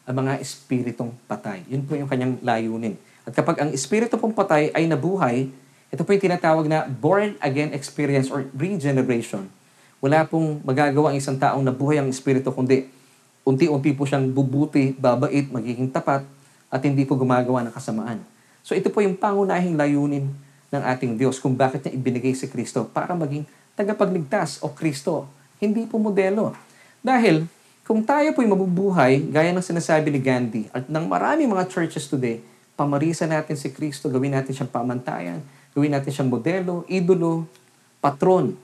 ang mga espiritong patay. Yun po yung kanyang layunin. At kapag ang espiritu pong patay ay nabuhay, ito po yung tinatawag na born-again experience or regeneration. Wala pong magagawa ang isang taong nabuhay ang espiritu, kundi unti-unti po siyang bubuti, babait, magiging tapat, at hindi po gumagawa ng kasamaan. So ito po yung pangunahing layunin ng ating Diyos kung bakit niya ibinigay si Kristo para maging tagapagligtas o Kristo, hindi po modelo. Dahil kung tayo po'y mabubuhay, gaya ng sinasabi ni Gandhi at ng marami mga churches today, pamarisan natin si Kristo, gawin natin siyang pamantayan, gawin natin siyang modelo, idolo, patron.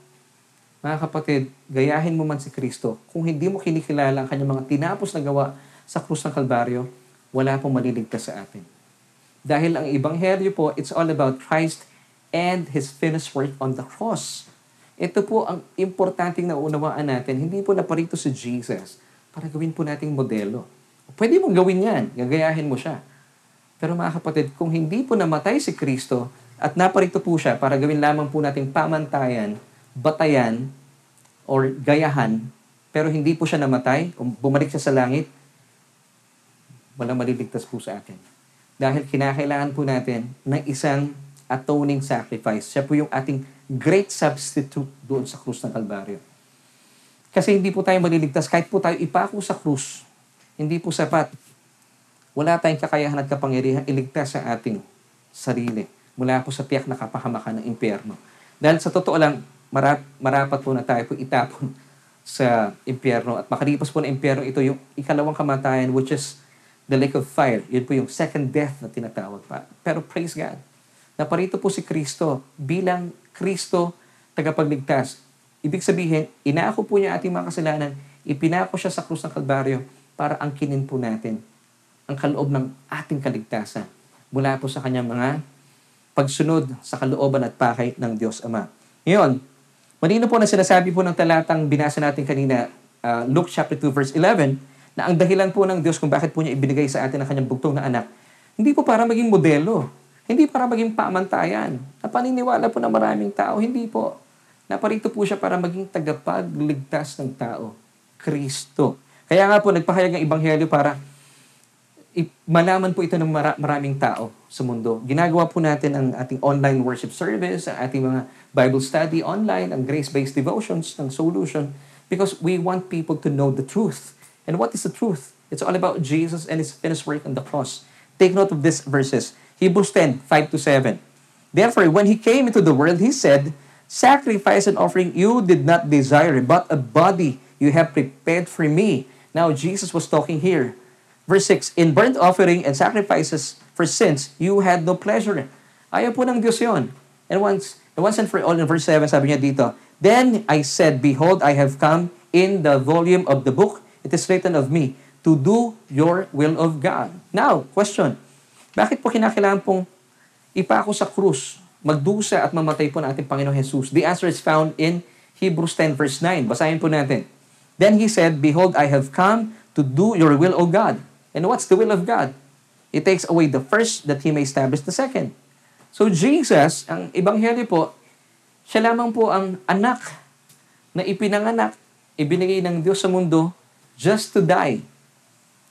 Mga kapatid, gayahin mo man si Kristo. Kung hindi mo kinikilala ang kanyang mga tinapos na gawa sa krus ng Kalbaryo, wala pong maliligtas sa atin. Dahil ang Ebanghelyo po, it's all about Christ and His finished work on the cross. Ito po ang importanteng naunawaan natin. Hindi po naparito si Jesus para gawin po nating modelo. Pwede mong gawin yan. Gagayahin mo siya. Pero mga kapatid, kung hindi po namatay si Kristo at naparito po siya para gawin lamang po nating pamantayan, batayan, or gayahan, pero hindi po siya namatay, bumalik siya sa langit, walang maliligtas po sa atin. Dahil kinakailangan po natin ng isang atoning sacrifice. Siya po yung ating great substitute doon sa krus ng Kalbaryo. Kasi hindi po tayo maliligtas kahit po tayo ipako sa krus. Hindi po sapat. Wala tayong kakayahan at kapangyarihan iligtas sa ating sarili mula po sa tiyak na kapahamakan ng impyerno. Dahil sa totoo lang, marap, marapat po na tayo po itapon sa impyerno at makalipas po ng impyerno ito yung ikalawang kamatayan which is the lake of fire. Yun po yung second death na tinatawag pa. Pero praise God, naparito po si Kristo bilang Kristo tagapagligtas. Ibig sabihin, inako po niya ating mga kasalanan, ipinako siya sa krus ng Kalbaryo para angkinin po natin ang kaloob ng ating kaligtasan mula po sa kanyang mga pagsunod sa kalooban at pakay ng Diyos Ama. Ngayon, malino po na sinasabi po ng talatang binasa natin kanina, uh, Luke chapter 2 verse 11, na ang dahilan po ng Diyos kung bakit po niya ibinigay sa atin ang kanyang bugtong na anak, hindi po para maging modelo, hindi para maging pamantayan. Na paniniwala po ng maraming tao, hindi po. Naparito po siya para maging tagapagligtas ng tao. Kristo. Kaya nga po, nagpahayag ng Ebanghelyo para malaman po ito ng mara- maraming tao sa mundo. Ginagawa po natin ang ating online worship service, ang ating mga Bible study online, ang grace-based devotions ng Solution, because we want people to know the truth. And what is the truth? It's all about Jesus and His finished work on the cross. Take note of these verses. Hebrews 10, 5 to 7. Therefore, when He came into the world, He said, Sacrifice and offering you did not desire, but a body you have prepared for me. Now, Jesus was talking here Verse 6, In burnt offering and sacrifices for sins, you had no pleasure. Ayaw po ng Diyos yon. And once, once and for all, in verse 7, sabi niya dito, Then I said, Behold, I have come in the volume of the book. It is written of me, to do your will of God. Now, question, bakit po kinakailangan pong ipako sa krus, magdusa at mamatay po ng ating Panginoong Jesus? The answer is found in Hebrews 10 verse 9. Basahin po natin. Then he said, Behold, I have come to do your will, O God. And what's the will of God? It takes away the first that He may establish the second. So Jesus, ang Ebanghelyo po, siya lamang po ang anak na ipinanganak, ibinigay ng Diyos sa mundo just to die.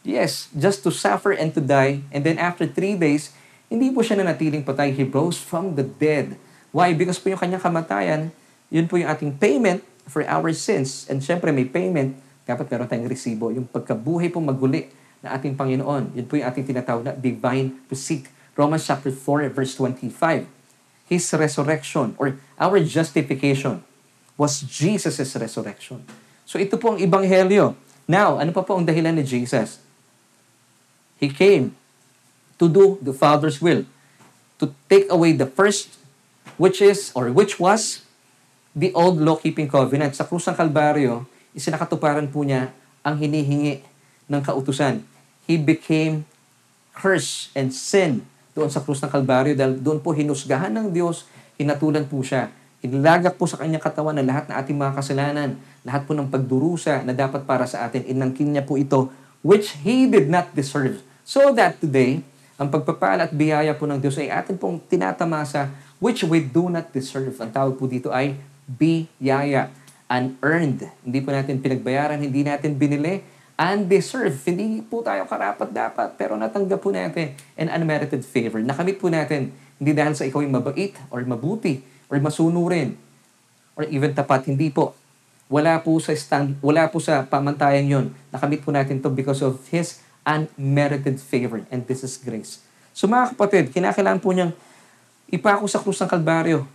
Yes, just to suffer and to die. And then after three days, hindi po siya nanatiling patay. He rose from the dead. Why? Because po yung kanyang kamatayan, yun po yung ating payment for our sins. And syempre may payment, dapat meron tayong resibo. Yung pagkabuhay po maguli na ating Panginoon. Yun po yung ating tinatawag na divine receipt. Romans chapter 4 verse 25. His resurrection or our justification was Jesus' resurrection. So ito po ang Ebanghelyo. Now, ano pa po ang dahilan ni Jesus? He came to do the Father's will. To take away the first, which is, or which was, the old law-keeping covenant. Sa krus ng Kalbaryo, isinakatuparan po niya ang hinihingi ng kautusan he became curse and sin doon sa krus ng Kalbaryo dahil doon po hinusgahan ng Diyos, hinatulan po siya. Inilagak po sa kanyang katawan na lahat ng ating mga kasalanan, lahat po ng pagdurusa na dapat para sa atin, inangkin niya po ito, which He did not deserve. So that today, ang pagpapala at biyaya po ng Diyos ay atin pong tinatamasa, which we do not deserve. Ang tawag po dito ay biyaya, unearned. Hindi po natin pinagbayaran, hindi natin binili, undeserved. Hindi po tayo karapat dapat, pero natanggap po natin an unmerited favor. Nakamit po natin, hindi dahil sa ikaw ay mabait, or mabuti, or masunurin, or even tapat. Hindi po. Wala po sa stand, wala po sa pamantayan yon. Nakamit po natin to because of His unmerited favor. And this is grace. So mga kapatid, kinakailangan po niyang ipako sa krus ng Kalbaryo.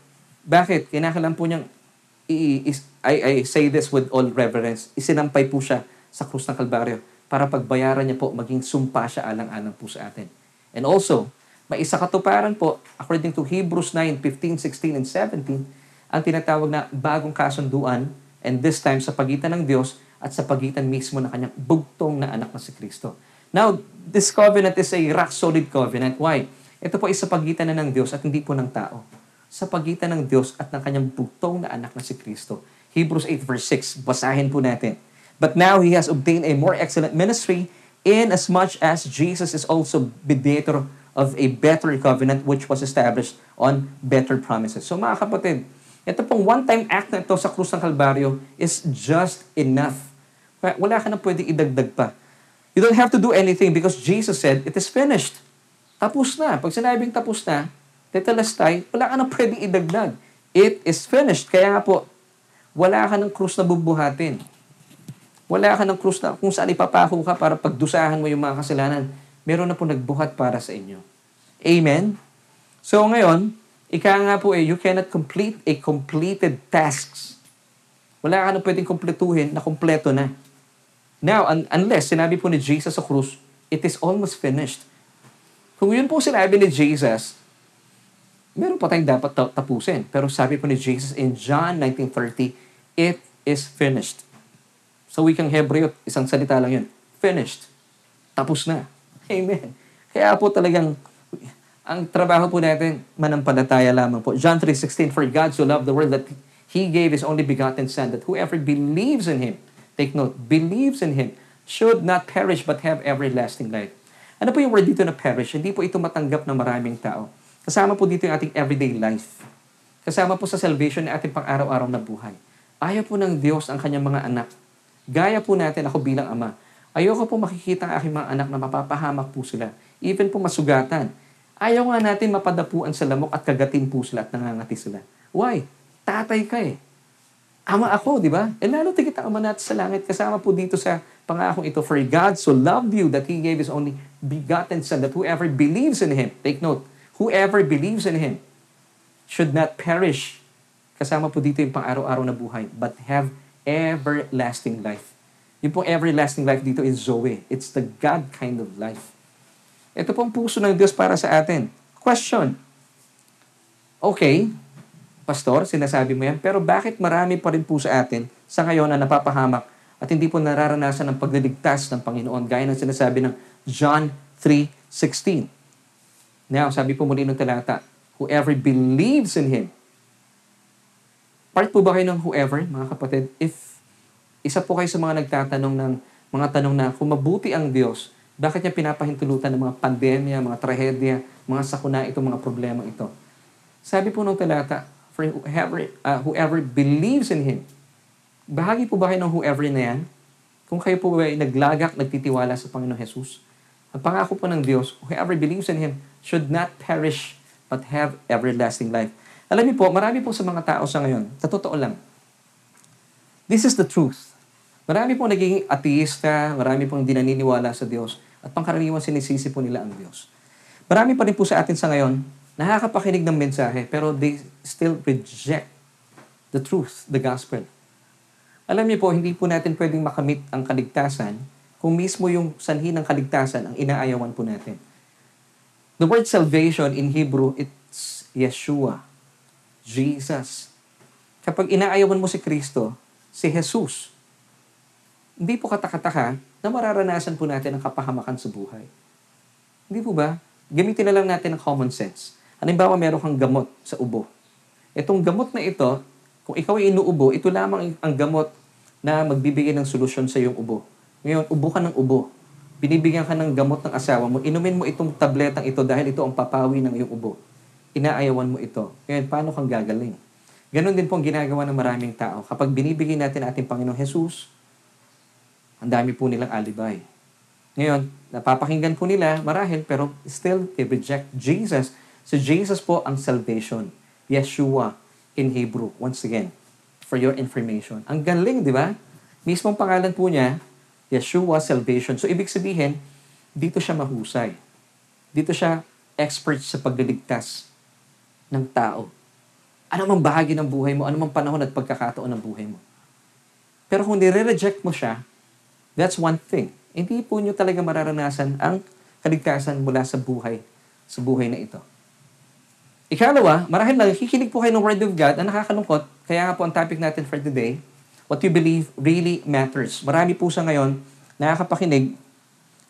Bakit? Kinakailangan po niyang I, I, I say this with all reverence. Isinampay po siya sa krus ng Kalbaryo para pagbayaran niya po, maging sumpa siya alang-alang po sa atin. And also, may isa katuparan po, according to Hebrews 9, 15, 16, and 17, ang tinatawag na bagong kasunduan, and this time sa pagitan ng Diyos at sa pagitan mismo ng kanyang bugtong na anak na si Kristo. Now, this covenant is a rock-solid covenant. Why? Ito po ay sa pagitan na ng Diyos at hindi po ng tao. Sa pagitan ng Diyos at ng kanyang bugtong na anak na si Kristo. Hebrews 8 verse 6, basahin po natin. But now he has obtained a more excellent ministry in as much as Jesus is also mediator of a better covenant which was established on better promises. So mga kapatid, ito pong one-time act na ito sa krus ng Kalbaryo is just enough. Wala ka na pwedeng idagdag pa. You don't have to do anything because Jesus said, it is finished. Tapos na. Pag sinabing tapos na, tetelestai, wala ka na pwedeng idagdag. It is finished. Kaya nga po, wala ka ng krus na bubuhatin. Wala ka ng krus na kung saan ipapako ka para pagdusahan mo yung mga kasalanan. Meron na po nagbuhat para sa inyo. Amen? So ngayon, ika nga po eh, you cannot complete a completed tasks. Wala ka na pwedeng kumpletuhin na kumpleto na. Now, un- unless sinabi po ni Jesus sa krus, it is almost finished. Kung yun po sinabi ni Jesus, meron pa tayong dapat ta- tapusin. Pero sabi po ni Jesus in John 19.30, it is finished. Sa wikang Hebreo, isang salita lang yun. Finished. Tapos na. Amen. Kaya po talagang, ang trabaho po natin, manampalataya lamang po. John 3.16, For God so loved the world that He gave His only begotten Son, that whoever believes in Him, take note, believes in Him, should not perish but have everlasting life. Ano po yung word dito na perish? Hindi po ito matanggap ng maraming tao. Kasama po dito yung ating everyday life. Kasama po sa salvation ng ating pang-araw-araw na buhay. Ayaw po ng Diyos ang kanyang mga anak. Gaya po natin ako bilang ama. Ayoko po makikita ang aking mga anak na mapapahamak po sila. Even po masugatan. Ayaw nga natin mapadapuan sa lamok at kagatin po sila at nangangati sila. Why? Tatay ka eh. Ama ako, di ba? E lalo tigit ang ama natin sa langit. Kasama po dito sa pangakong ito. For God so loved you that He gave His only begotten Son that whoever believes in Him, take note, whoever believes in Him should not perish. Kasama po dito yung pang-araw-araw na buhay, but have everlasting life. Yung pong everlasting life dito is Zoe. It's the God kind of life. Ito pong puso ng Diyos para sa atin. Question. Okay, Pastor, sinasabi mo yan, pero bakit marami pa rin po sa atin sa ngayon na napapahamak at hindi po nararanasan ng pagliligtas ng Panginoon gaya ng sinasabi ng John 3.16. Now, sabi po muli ng talata, whoever believes in Him. Part po ba kayo ng whoever, mga kapatid? If isa po kayo sa mga nagtatanong ng mga tanong na kung mabuti ang Diyos, bakit niya pinapahintulutan ng mga pandemya, mga trahedya, mga sakuna itong mga problema ito? Sabi po ng talata, for whoever, uh, whoever believes in Him. Bahagi po ba kayo ng whoever na yan? Kung kayo po ay naglagak, nagtitiwala sa Panginoon Jesus, ang pangako po ng Diyos, whoever believes in Him should not perish but have everlasting life. Alam niyo po, marami po sa mga tao sa ngayon, sa totoo lang, this is the truth. Marami pong naging ateista, marami pong hindi naniniwala sa Diyos, at pangkaraniwan sinisisi po nila ang Diyos. Marami pa rin po sa atin sa ngayon, nakakapakinig ng mensahe, pero they still reject the truth, the gospel. Alam niyo po, hindi po natin pwedeng makamit ang kaligtasan kung mismo yung sanhi ng kaligtasan ang inaayawan po natin. The word salvation in Hebrew, it's Yeshua. Jesus. Kapag inaayawan mo si Kristo, si Jesus, hindi po katakataka na mararanasan po natin ang kapahamakan sa buhay. Hindi po ba? Gamitin na lang natin ang common sense. Halimbawa, meron kang gamot sa ubo. Itong gamot na ito, kung ikaw ay inuubo, ito lamang ang gamot na magbibigay ng solusyon sa iyong ubo. Ngayon, ubo ka ng ubo. Binibigyan ka ng gamot ng asawa mo, inumin mo itong tabletang ito dahil ito ang papawi ng iyong ubo. Inaayawan mo ito. Ngayon, paano kang gagaling? Ganon din po ang ginagawa ng maraming tao. Kapag binibigay natin ating Panginoong Jesus, ang dami po nilang alibay. Ngayon, napapakinggan po nila, marahil, pero still, they reject Jesus. So, Jesus po ang salvation. Yeshua in Hebrew. Once again, for your information. Ang galing, di ba? Mismong pangalan po niya, Yeshua Salvation. So, ibig sabihin, dito siya mahusay. Dito siya expert sa pagliligtas ng tao. Ano mang bahagi ng buhay mo, ano mang panahon at pagkakataon ng buhay mo. Pero kung nire-reject mo siya, that's one thing. Hindi po nyo talaga mararanasan ang kaligtasan mula sa buhay, sa buhay na ito. Ikalawa, marahil nakikinig po kayo ng Word of God na nakakalungkot. Kaya nga po ang topic natin for today, what you believe really matters. Marami po sa ngayon nakakapakinig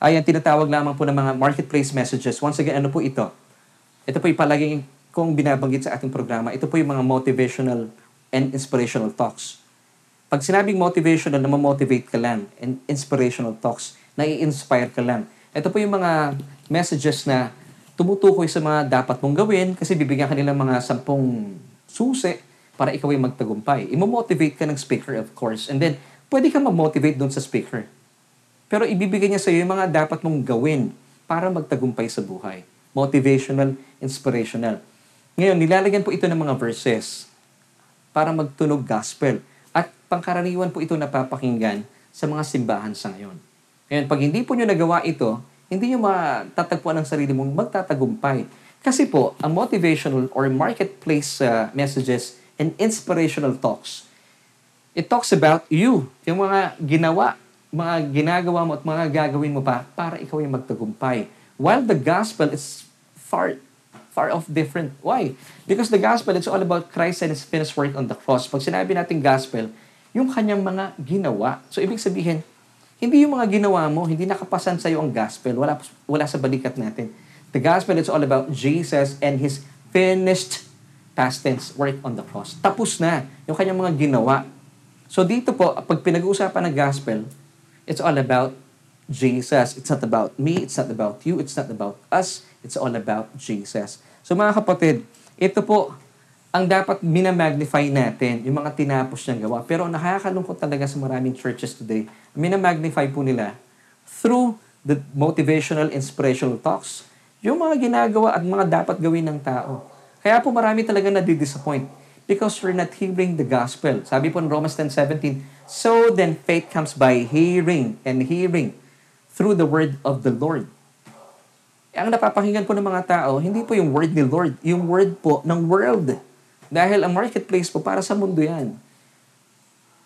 ay ang tinatawag lamang po ng mga marketplace messages. Once again, ano po ito? Ito po ipalaging kung binabanggit sa ating programa. Ito po yung mga motivational and inspirational talks. Pag sinabing motivational, na motivate ka lang, and inspirational talks, na i-inspire ka lang. Ito po yung mga messages na tumutukoy sa mga dapat mong gawin kasi bibigyan ka nila mga sampung susi para ikaw ay magtagumpay. Imo-motivate ka ng speaker, of course. And then, pwede ka mag-motivate doon sa speaker. Pero ibibigay niya sa iyo yung mga dapat mong gawin para magtagumpay sa buhay. Motivational, inspirational. Ngayon, nilalagyan po ito ng mga verses. para magtunog gospel. At pangkaraniwan po ito napapakinggan sa mga simbahan sa ngayon. Ngayon, pag hindi po nyo nagawa ito, hindi nyo matatagpuan ang sarili mong magtatagumpay. Kasi po, ang motivational or marketplace uh, messages and inspirational talks, it talks about you, yung mga ginawa, mga ginagawa mo at mga gagawin mo pa para ikaw ay magtagumpay. While the gospel is far far off different. Why? Because the gospel, it's all about Christ and His finished work on the cross. Pag sinabi natin gospel, yung kanyang mga ginawa. So, ibig sabihin, hindi yung mga ginawa mo, hindi nakapasan sa iyo ang gospel. Wala, wala sa balikat natin. The gospel is all about Jesus and His finished past tense work on the cross. Tapos na yung kanyang mga ginawa. So dito po, pag pinag-uusapan ng gospel, it's all about Jesus. It's not about me, it's not about you, it's not about us, it's all about Jesus. So mga kapatid, ito po ang dapat minamagnify natin, yung mga tinapos niyang gawa. Pero nakakalungkot talaga sa maraming churches today, minamagnify po nila through the motivational, inspirational talks, yung mga ginagawa at mga dapat gawin ng tao. Kaya po marami talaga na-disappoint because we're not hearing the gospel. Sabi po in Romans 10.17, So then faith comes by hearing and hearing through the word of the Lord. Ang napapakinggan po ng mga tao, hindi po yung word ni Lord, yung word po ng world. Dahil ang marketplace po para sa mundo yan.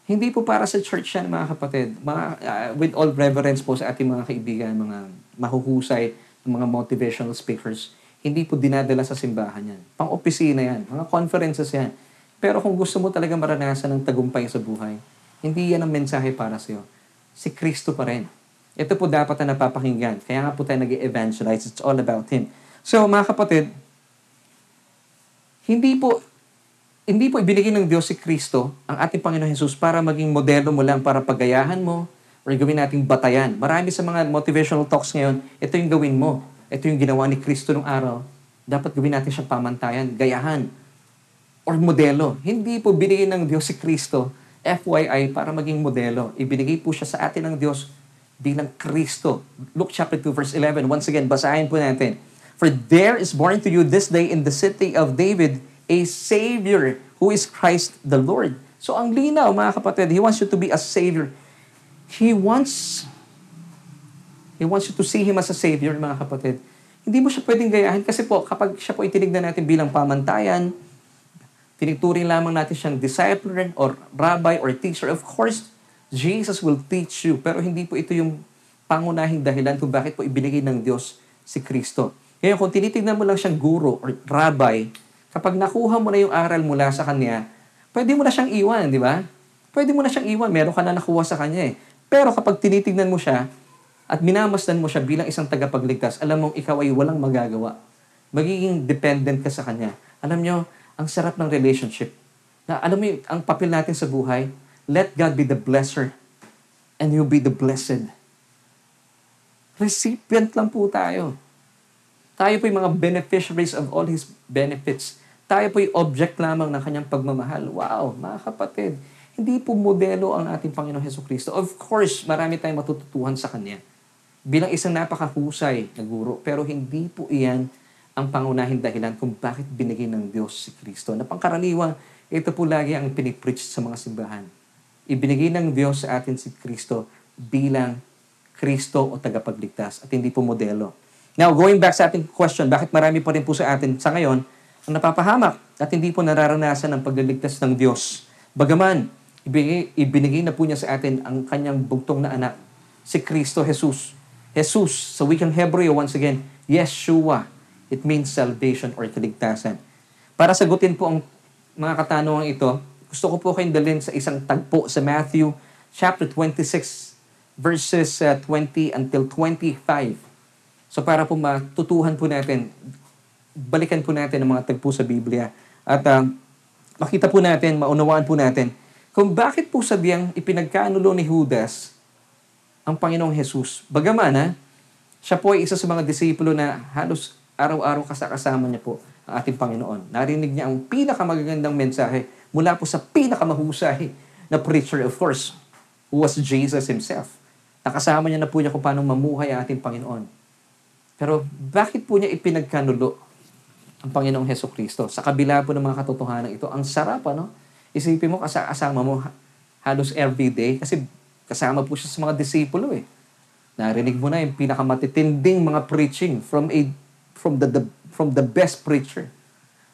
Hindi po para sa church yan, mga kapatid. Mga, uh, with all reverence po sa ating mga kaibigan, mga mahuhusay, mga motivational speakers, hindi po dinadala sa simbahan yan. Pang-opisina yan, mga conferences yan. Pero kung gusto mo talaga maranasan ng tagumpay sa buhay, hindi yan ang mensahe para sa iyo. Si Kristo pa rin. Ito po dapat na napapakinggan. Kaya nga po tayo nag evangelize It's all about Him. So, mga kapatid, hindi po hindi po ibinigay ng Diyos si Kristo, ang ating Panginoon Jesus, para maging modelo mo lang para pagayahan mo or gawin nating batayan. Marami sa mga motivational talks ngayon, ito yung gawin mo. Ito yung ginawa ni Kristo nung araw. Dapat gawin natin siyang pamantayan, gayahan, or modelo. Hindi po binigay ng Diyos si Kristo, FYI, para maging modelo. Ibinigay po siya sa atin ng Diyos bilang Kristo. Luke chapter 2 verse 11. Once again, basahin po natin. For there is born to you this day in the city of David a Savior who is Christ the Lord. So ang linaw, mga kapatid, He wants you to be a Savior. He wants He wants you to see Him as a Savior, mga kapatid. Hindi mo siya pwedeng gayahin kasi po, kapag siya po itinignan natin bilang pamantayan, tinituring lamang natin siyang discipler or rabbi or teacher, of course, Jesus will teach you. Pero hindi po ito yung pangunahing dahilan kung bakit po ibinigay ng Diyos si Kristo. Ngayon, kung tinitignan mo lang siyang guro or rabbi, Kapag nakuha mo na yung aral mula sa kanya, pwede mo na siyang iwan, di ba? Pwede mo na siyang iwan. Meron ka na nakuha sa kanya eh. Pero kapag tinitignan mo siya at minamasdan mo siya bilang isang tagapagligtas, alam mong ikaw ay walang magagawa. Magiging dependent ka sa kanya. Alam nyo, ang sarap ng relationship. Na alam mo yung, ang papel natin sa buhay, let God be the blesser and you be the blessed. Recipient lang po tayo. Tayo po yung mga beneficiaries of all His benefits. Tayo po yung object lamang ng kanyang pagmamahal. Wow, mga kapatid, hindi po modelo ang ating Panginoong Heso Kristo. Of course, marami tayong matututuhan sa Kanya. Bilang isang napakahusay na guro, pero hindi po iyan ang pangunahing dahilan kung bakit binigay ng Diyos si Kristo. Na pangkaraniwan, ito po lagi ang pinipreach sa mga simbahan. Ibinigay ng Diyos sa atin si Kristo bilang Kristo o tagapagligtas at hindi po modelo. Now, going back sa ating question, bakit marami pa rin po sa atin sa ngayon ang napapahamak at hindi po nararanasan ang pagliligtas ng Diyos. Bagaman, ibinigay, ibinigay na po niya sa atin ang kanyang bugtong na anak, si Kristo Jesus. Jesus, sa wikang Hebreo, once again, Yeshua. It means salvation or kaligtasan. Para sagutin po ang mga katanungan ito, gusto ko po kayong dalhin sa isang tagpo sa Matthew chapter 26 verses uh, 20 until 25. So para po matutuhan po natin balikan po natin ang mga tagpo sa Biblia at uh, makita po natin, maunawaan po natin kung bakit po sabihang ipinagkanulo ni Judas ang Panginoong Jesus. Bagaman, ha, siya po ay isa sa mga disipulo na halos araw-araw kasakasama niya po ang ating Panginoon. Narinig niya ang pinakamagagandang mensahe mula po sa pinakamahusay na preacher, of course, who was Jesus himself. Nakasama niya na po niya kung paano mamuhay ang ating Panginoon. Pero bakit po niya ipinagkanulo ang Panginoong Heso Kristo. Sa kabila po ng mga katotohanan ito, ang sarap, ano? Isipin mo, kasa- kasama mo ha- halos everyday kasi kasama po siya sa mga disipulo eh. Narinig mo na yung pinakamatitinding mga preaching from a from the, the from the best preacher.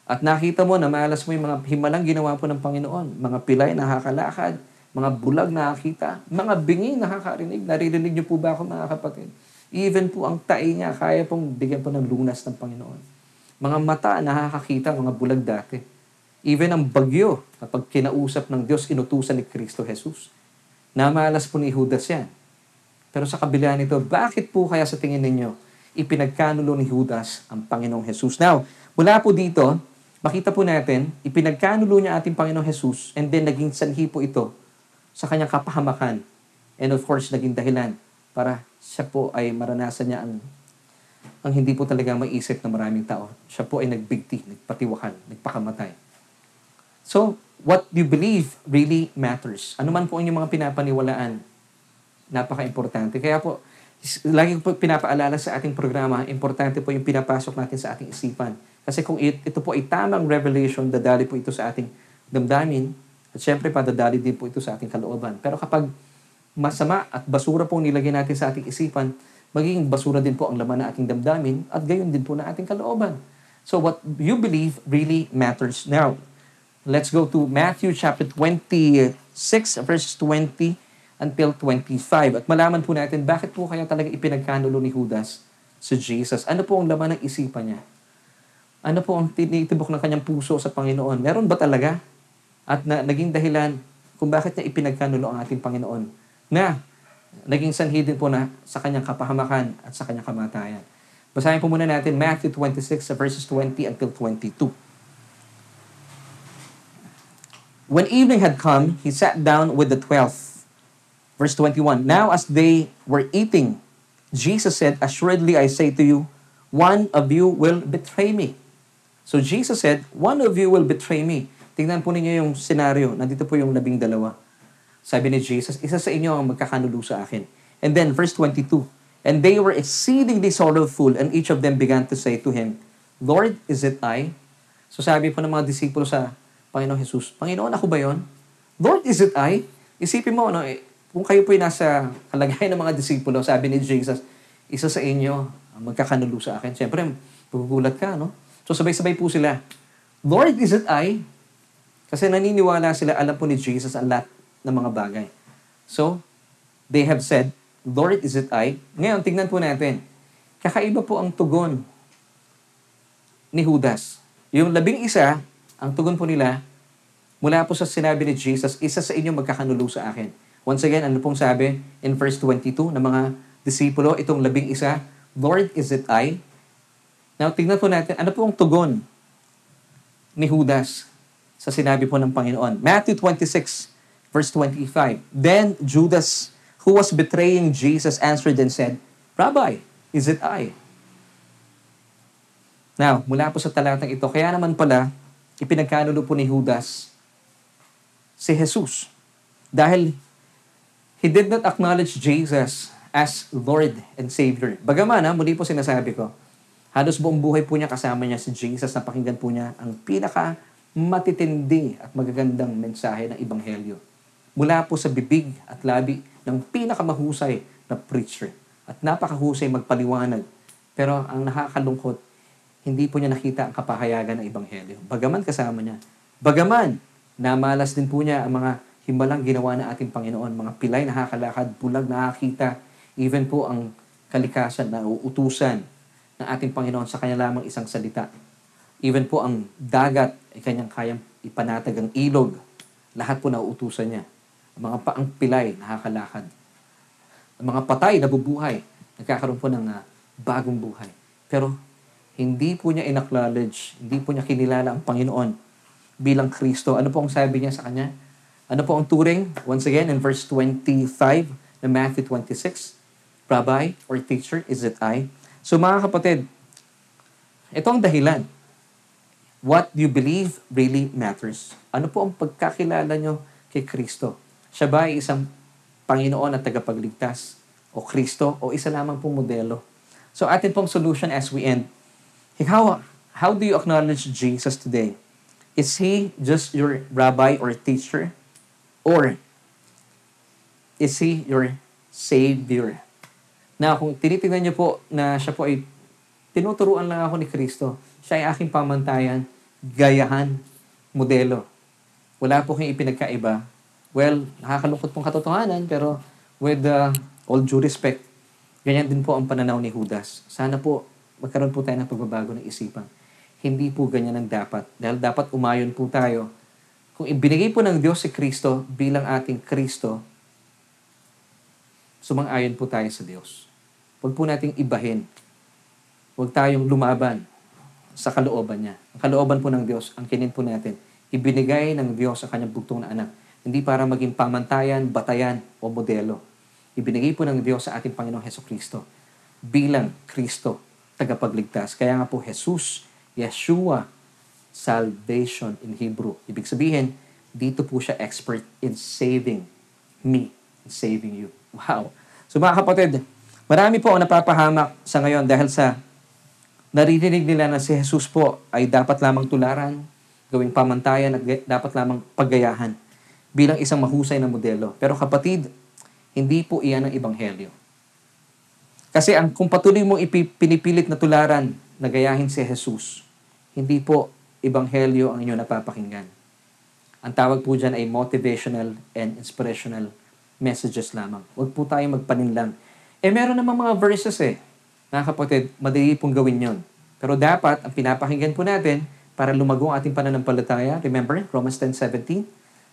At nakita mo na malas mo yung mga himalang ginawa po ng Panginoon. Mga pilay nakakalakad, mga bulag nakakita, mga bingi nakakarinig. Naririnig niyo po ba ako mga kapatid? Even po ang tae niya, kaya pong bigyan po ng lunas ng Panginoon. Mga mata nakakakita, mga bulag dati. Even ang bagyo, kapag kinausap ng Diyos, inutusan ni Kristo Jesus. Namalas po ni Judas yan. Pero sa kabila nito, bakit po kaya sa tingin ninyo, ipinagkanulo ni Judas ang Panginoong Jesus? Now, mula po dito, makita po natin, ipinagkanulo niya ating Panginoong Jesus and then naging sanhi po ito sa kanyang kapahamakan. And of course, naging dahilan para siya po ay maranasan niya ang ang hindi po talaga maisip ng maraming tao. Siya po ay nagbigti, nagpatiwakan, nagpakamatay. So, what you believe really matters. Ano man po ang inyong mga pinapaniwalaan, napaka-importante. Kaya po, lagi po pinapaalala sa ating programa, importante po yung pinapasok natin sa ating isipan. Kasi kung it- ito po ay tamang revelation, dadali po ito sa ating damdamin, at syempre padadali din po ito sa ating kalooban. Pero kapag masama at basura po nilagay natin sa ating isipan, magiging basura din po ang laman ng ating damdamin at gayon din po na ating kalooban. So what you believe really matters. Now, let's go to Matthew chapter 26 verses 20 until 25. At malaman po natin bakit po kaya talaga ipinagkanulo ni Judas si Jesus. Ano po ang laman ng isipan niya? Ano po ang tinitibok ng kanyang puso sa Panginoon? Meron ba talaga? At na, naging dahilan kung bakit niya ipinagkanulo ang ating Panginoon na naging sanhi din po na sa kanyang kapahamakan at sa kanyang kamatayan. Basahin po muna natin Matthew 26 sa verses 20 until 22. When evening had come, he sat down with the twelve. Verse 21, Now as they were eating, Jesus said, Assuredly I say to you, one of you will betray me. So Jesus said, one of you will betray me. Tingnan po ninyo yung senaryo. Nandito po yung labing dalawa. Sabi ni Jesus, isa sa inyo ang magkakanulo sa akin. And then verse 22, And they were exceedingly sorrowful, and each of them began to say to him, Lord, is it I? So sabi po ng mga disipulo sa Panginoong Jesus, Panginoon, ako ba yon? Lord, is it I? Isipin mo, no, eh, kung kayo po nasa kalagayan ng mga disipulo, sabi ni Jesus, isa sa inyo ang magkakanulo sa akin. Siyempre, magugulat ka, no? So sabay-sabay po sila, Lord, is it I? Kasi naniniwala sila, alam po ni Jesus ang lahat ng mga bagay. So, they have said, Lord, is it I? Ngayon, tingnan po natin. Kakaiba po ang tugon ni Judas. Yung labing isa, ang tugon po nila, mula po sa sinabi ni Jesus, isa sa inyo magkakanulo sa akin. Once again, ano pong sabi in verse 22 ng mga disipulo, itong labing isa, Lord, is it I? Now, tingnan po natin, ano po ang tugon ni Judas sa sinabi po ng Panginoon? Matthew 26, verse 25. Then Judas, who was betraying Jesus, answered and said, Rabbi, is it I? Now, mula po sa talatang ito, kaya naman pala, ipinagkanulo po ni Judas si Jesus. Dahil he did not acknowledge Jesus as Lord and Savior. Bagaman, ha, muli po sinasabi ko, halos buong buhay po niya kasama niya si Jesus, napakinggan po niya ang pinaka matitindi at magagandang mensahe ng Ebanghelyo. Mula po sa bibig at labi ng pinakamahusay na preacher. At napakahusay magpaliwanag. Pero ang nakakalungkot, hindi po niya nakita ang kapahayagan ng Ebanghelyo. Bagaman kasama niya. Bagaman, namalas din po niya ang mga himbalang ginawa ng ating Panginoon. Mga pilay nakakalakad, bulag nakakita, even po ang kalikasan na uutusan ng ating Panginoon sa kanya lamang isang salita. Even po ang dagat ay kanyang kayang ipanatag ang ilog. Lahat po nauutusan niya. Mga paang pilay nakakalakad. Ang mga patay nabubuhay. Nagkakaroon po ng ah, bagong buhay. Pero hindi po niya inacknowledge, hindi po niya kinilala ang Panginoon bilang Kristo. Ano po ang sabi niya sa kanya? Ano po ang turing? Once again, in verse 25 na Matthew 26, Rabbi or teacher, is it I? So mga kapatid, ito ang dahilan. What you believe really matters. Ano po ang pagkakilala nyo kay Kristo? Siya ba ay isang Panginoon at tagapagligtas? O Kristo? O isa lamang pong modelo? So atin pong solution as we end. How, how do you acknowledge Jesus today? Is He just your rabbi or teacher? Or is He your Savior? Na kung tinitingnan niyo po na siya po ay tinuturuan lang ako ni Kristo, siya ay aking pamantayan, gayahan, modelo. Wala po kayong ipinagkaiba. Well, nakakalungkot pong katotohanan, pero with uh, all due respect, ganyan din po ang pananaw ni Judas. Sana po magkaroon po tayo ng pagbabago ng isipan. Hindi po ganyan ang dapat. Dahil dapat umayon po tayo. Kung ibinigay po ng Diyos si Kristo bilang ating Kristo, sumang-ayon po tayo sa Diyos. Huwag po nating ibahin. Huwag tayong lumaban sa kalooban niya. Ang kalooban po ng Diyos, ang kinin po natin, ibinigay ng Diyos sa kanyang bugtong na anak. Hindi para maging pamantayan, batayan, o modelo. Ibinigay po ng Diyos sa ating Panginoong Heso Kristo bilang Kristo, tagapagligtas. Kaya nga po, Jesus, Yeshua, salvation in Hebrew. Ibig sabihin, dito po siya expert in saving me, in saving you. Wow. So mga kapatid, marami po ang napapahamak sa ngayon dahil sa naririnig nila na si Jesus po ay dapat lamang tularan, gawing pamantayan at dapat lamang paggayahan bilang isang mahusay na modelo. Pero kapatid, hindi po iyan ang ebanghelyo. Kasi ang kung patuloy mong pinipilit na tularan na gayahin si Jesus, hindi po ebanghelyo ang inyong napapakinggan. Ang tawag po dyan ay motivational and inspirational messages lamang. Huwag po tayo magpaninlang. Eh meron namang mga verses eh. Mga kapatid, madali pong gawin yon. Pero dapat, ang pinapakinggan po natin, para lumago ang ating pananampalataya, remember, Romans 10.17,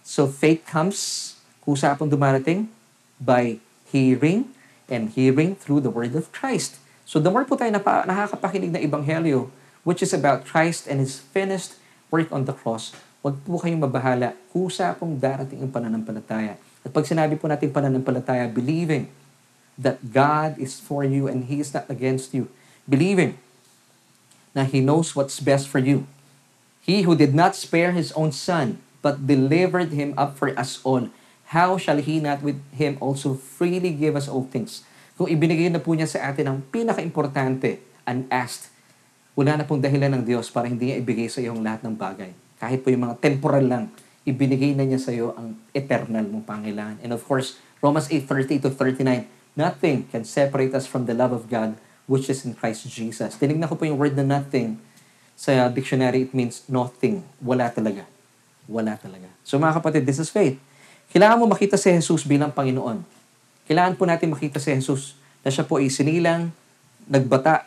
So faith comes, kusa pong dumarating, by hearing, and hearing through the word of Christ. So the more po tayo napa, nakakapakinig na ebanghelyo, which is about Christ and His finished work on the cross, huwag po kayong mabahala, kusa pong darating ang pananampalataya. At pag sinabi po natin pananampalataya, believing that God is for you and He is not against you. Believing na He knows what's best for you. He who did not spare His own Son, but delivered Him up for us all, how shall He not with Him also freely give us all things? Kung ibinigay na po niya sa atin ang pinaka-importante, unasked, wala na pong dahilan ng Diyos para hindi niya ibigay sa iyo ang lahat ng bagay. Kahit po yung mga temporal lang, ibinigay na niya sa iyo ang eternal mong pangailangan. And of course, Romans 8:30 to 39, nothing can separate us from the love of God which is in Christ Jesus. Tinignan ko po yung word na nothing sa dictionary, it means nothing. Wala talaga. Wala talaga. So mga kapatid, this is faith. Kailangan mo makita si Jesus bilang Panginoon. Kailangan po natin makita si Jesus na siya po ay sinilang, nagbata,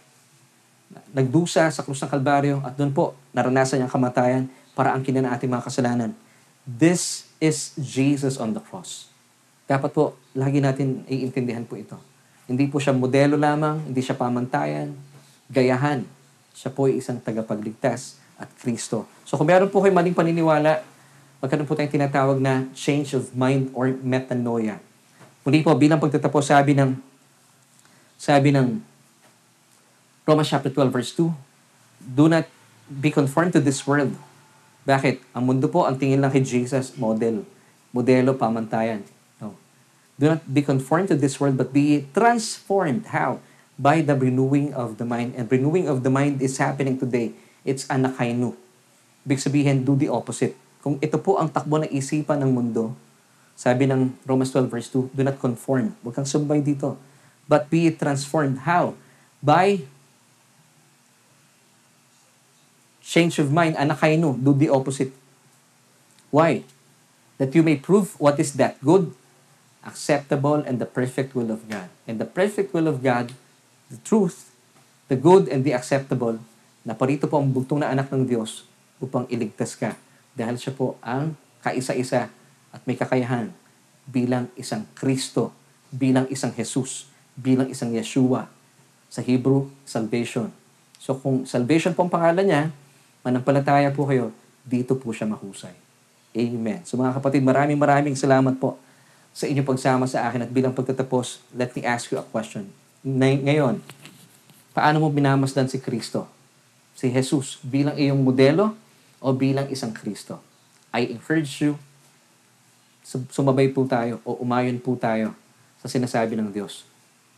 nagdusa sa krus ng Kalbaryo at doon po naranasan niyang kamatayan para ang ating mga kasalanan. This is Jesus on the cross. Dapat po, lagi natin iintindihan po ito. Hindi po siya modelo lamang, hindi siya pamantayan, gayahan. Siya po ay isang tagapagligtas at Kristo. So kung meron po kayo maling paniniwala, magkaroon po tayong tinatawag na change of mind or metanoia. Muli po, bilang pagtatapos, sabi ng sabi ng Romans chapter 12 verse 2, Do not be conformed to this world. Bakit? Ang mundo po, ang tingin lang kay Jesus, model. Modelo, pamantayan. No. Do not be conformed to this world, but be transformed. How? By the renewing of the mind. And renewing of the mind is happening today. It's anakainu. Ibig sabihin, do the opposite. Kung ito po ang takbo ng isipan ng mundo, sabi ng Romans 12 verse 2, do not conform. Huwag kang sumbay dito. But be transformed. How? By change of mind, anakainu, do the opposite. Why? That you may prove what is that good, acceptable, and the perfect will of God. And the perfect will of God, the truth, the good, and the acceptable, na parito po ang bugtong na anak ng Diyos upang iligtas ka. Dahil siya po ang kaisa-isa at may kakayahan bilang isang Kristo, bilang isang Jesus, bilang isang Yeshua. Sa Hebrew, salvation. So kung salvation po ang pangalan niya, manampalataya po kayo, dito po siya mahusay. Amen. So mga kapatid, maraming maraming salamat po sa inyong pagsama sa akin at bilang pagtatapos, let me ask you a question. Ngayon, paano mo binamasdan si Kristo? Si Jesus bilang iyong modelo o bilang isang Kristo? I encourage you, sumabay po tayo o umayon po tayo sa sinasabi ng Diyos.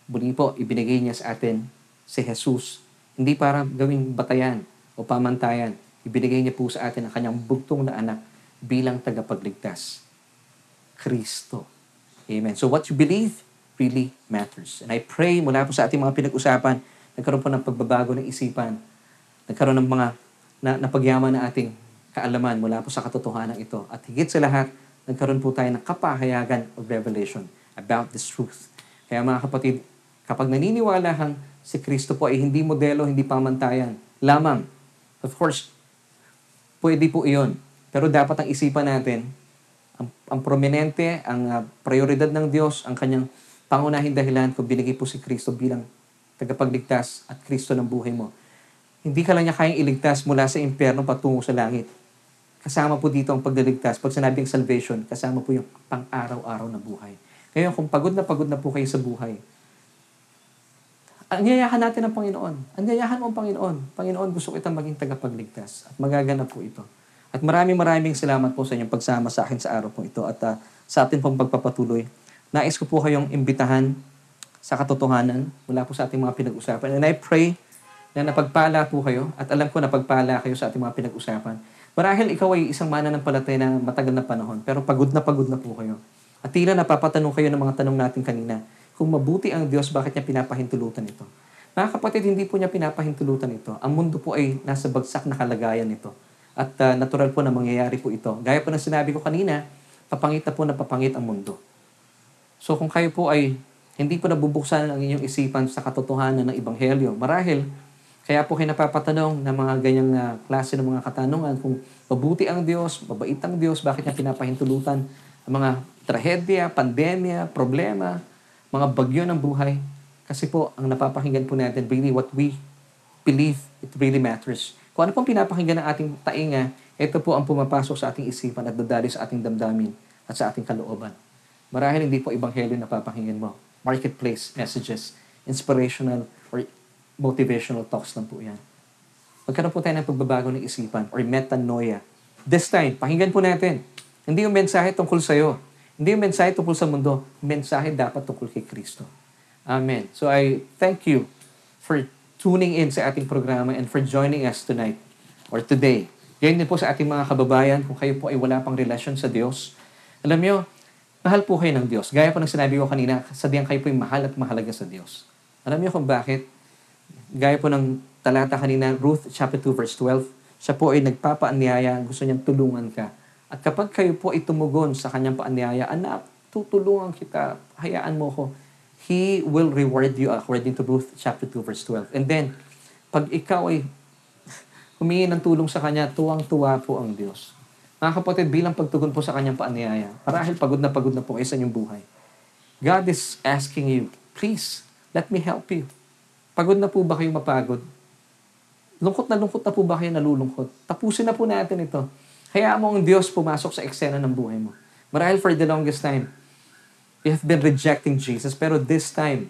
Muli po, ibinigay niya sa atin si Jesus, hindi para gawing batayan o pamantayan, ibinigay niya po sa atin ang kanyang bugtong na anak bilang tagapagligtas. Kristo. Amen. So what you believe really matters. And I pray mula po sa ating mga pinag-usapan, nagkaroon po ng pagbabago ng isipan, nagkaroon ng mga na, napagyaman na ating kaalaman mula po sa katotohanan ito. At higit sa lahat, nagkaroon po tayo ng kapahayagan of revelation about this truth. Kaya mga kapatid, kapag naniniwala hang si Kristo po ay hindi modelo, hindi pamantayan, lamang, of course, pwede po iyon. Pero dapat ang isipan natin, ang, ang prominente, ang uh, prioridad ng Diyos, ang kanyang pangunahing dahilan kung binigay po si Kristo bilang tagapagligtas at Kristo ng buhay mo. Hindi ka lang niya kayang iligtas mula sa impyerno patungo sa langit. Kasama po dito ang pagdaligtas. Pag sinabing salvation, kasama po yung pang-araw-araw na buhay. Ngayon, kung pagod na pagod na po kayo sa buhay, anyayahan natin ang Panginoon. Anyayahan mo ang Panginoon. Panginoon, gusto kitang maging tagapagligtas. At magaganap po ito. At maraming maraming salamat po sa inyong pagsama sa akin sa araw po ito at uh, sa atin pong pagpapatuloy. Nais ko po kayong imbitahan sa katotohanan mula po sa ating mga pinag-usapan. And I pray na napagpala po kayo at alam ko napagpala kayo sa ating mga pinag-usapan. Marahil ikaw ay isang mananampalatay na matagal na panahon, pero pagod na pagod na po kayo. At tila napapatanong kayo ng mga tanong natin kanina, kung mabuti ang Diyos, bakit niya pinapahintulutan ito? Mga kapatid, hindi po niya pinapahintulutan ito. Ang mundo po ay nasa bagsak na kalagayan nito. At uh, natural po na mangyayari po ito. Gaya po ng sinabi ko kanina, papangit na po na papangit ang mundo. So kung kayo po ay hindi po nabubuksan ang inyong isipan sa katotohanan ng Ebanghelyo, marahil kaya po kayo napapatanong ng mga ganyang uh, klase ng mga katanungan kung mabuti ang Diyos, mabait ang Diyos, bakit niya pinapahintulutan ang mga trahedya, pandemya, problema, mga bagyo ng buhay. Kasi po, ang napapakinggan po natin, really what we believe, it really matters. Kung ano pong pinapakinggan ng ating tainga, ito po ang pumapasok sa ating isipan at dadali sa ating damdamin at sa ating kalooban. Marahil hindi po ebanghelyo na papakinggan mo. Marketplace messages, inspirational or motivational talks lang po yan. Magkaroon po tayo ng pagbabago ng isipan or metanoia. This time, pakinggan po natin. Hindi yung mensahe tungkol sa iyo. Hindi yung mensahe tungkol sa mundo. Mensahe dapat tungkol kay Kristo. Amen. So I thank you for tuning in sa ating programa and for joining us tonight or today. Yan din po sa ating mga kababayan, kung kayo po ay wala pang relasyon sa Diyos, alam nyo, mahal po kayo ng Diyos. Gaya po ng sinabi ko kanina, sabihan kayo po ay mahal at mahalaga sa Diyos. Alam niyo kung bakit? Gaya po ng talata kanina, Ruth chapter 2 verse 12, siya po ay nagpapaanyaya, gusto niyang tulungan ka. At kapag kayo po ay tumugon sa kanyang paanyaya, anak, tutulungan kita, hayaan mo ko. He will reward you according to Ruth chapter 2 verse 12. And then, pag ikaw ay humingi ng tulong sa kanya, tuwang-tuwa po ang Diyos. Mga kapatid, bilang pagtugon po sa kanyang paanyaya, parahil pagod na pagod na po kayo sa inyong buhay. God is asking you, please, let me help you. Pagod na po ba kayo mapagod? Lungkot na lungkot na po ba kayo nalulungkot? Tapusin na po natin ito. Kaya mo ang Diyos pumasok sa eksena ng buhay mo. Marahil for the longest time, we have been rejecting Jesus, pero this time,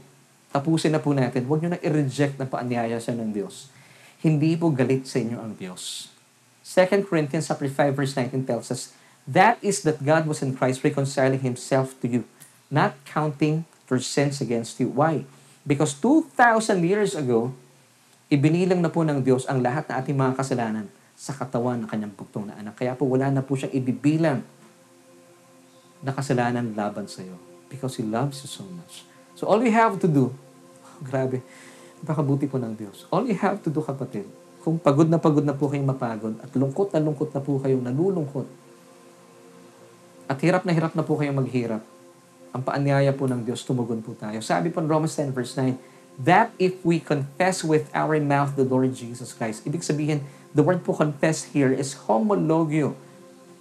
tapusin na po natin. Huwag nyo na i-reject na paanyaya siya ng Diyos. Hindi po galit sa inyo ang Diyos. 2 Corinthians 5 verse 19 tells us, That is that God was in Christ reconciling Himself to you, not counting your sins against you. Why? Because 2,000 years ago, ibinilang na po ng Diyos ang lahat na ating mga kasalanan sa katawan ng kanyang bugtong na anak. Kaya po wala na po siyang ibibilang na kasalanan laban sa iyo. Because He loves you so much. So all we have to do, oh, grabe, napakabuti po ng Diyos. All you have to do, kapatid, kung pagod na pagod na po kayong mapagod at lungkot na lungkot na po kayong nalulungkot at hirap na hirap na po kayong maghirap, ang paanyaya po ng Diyos, tumugon po tayo. Sabi po in Romans 10 verse 9, that if we confess with our mouth the Lord Jesus Christ, ibig sabihin, the word po confess here is homologio,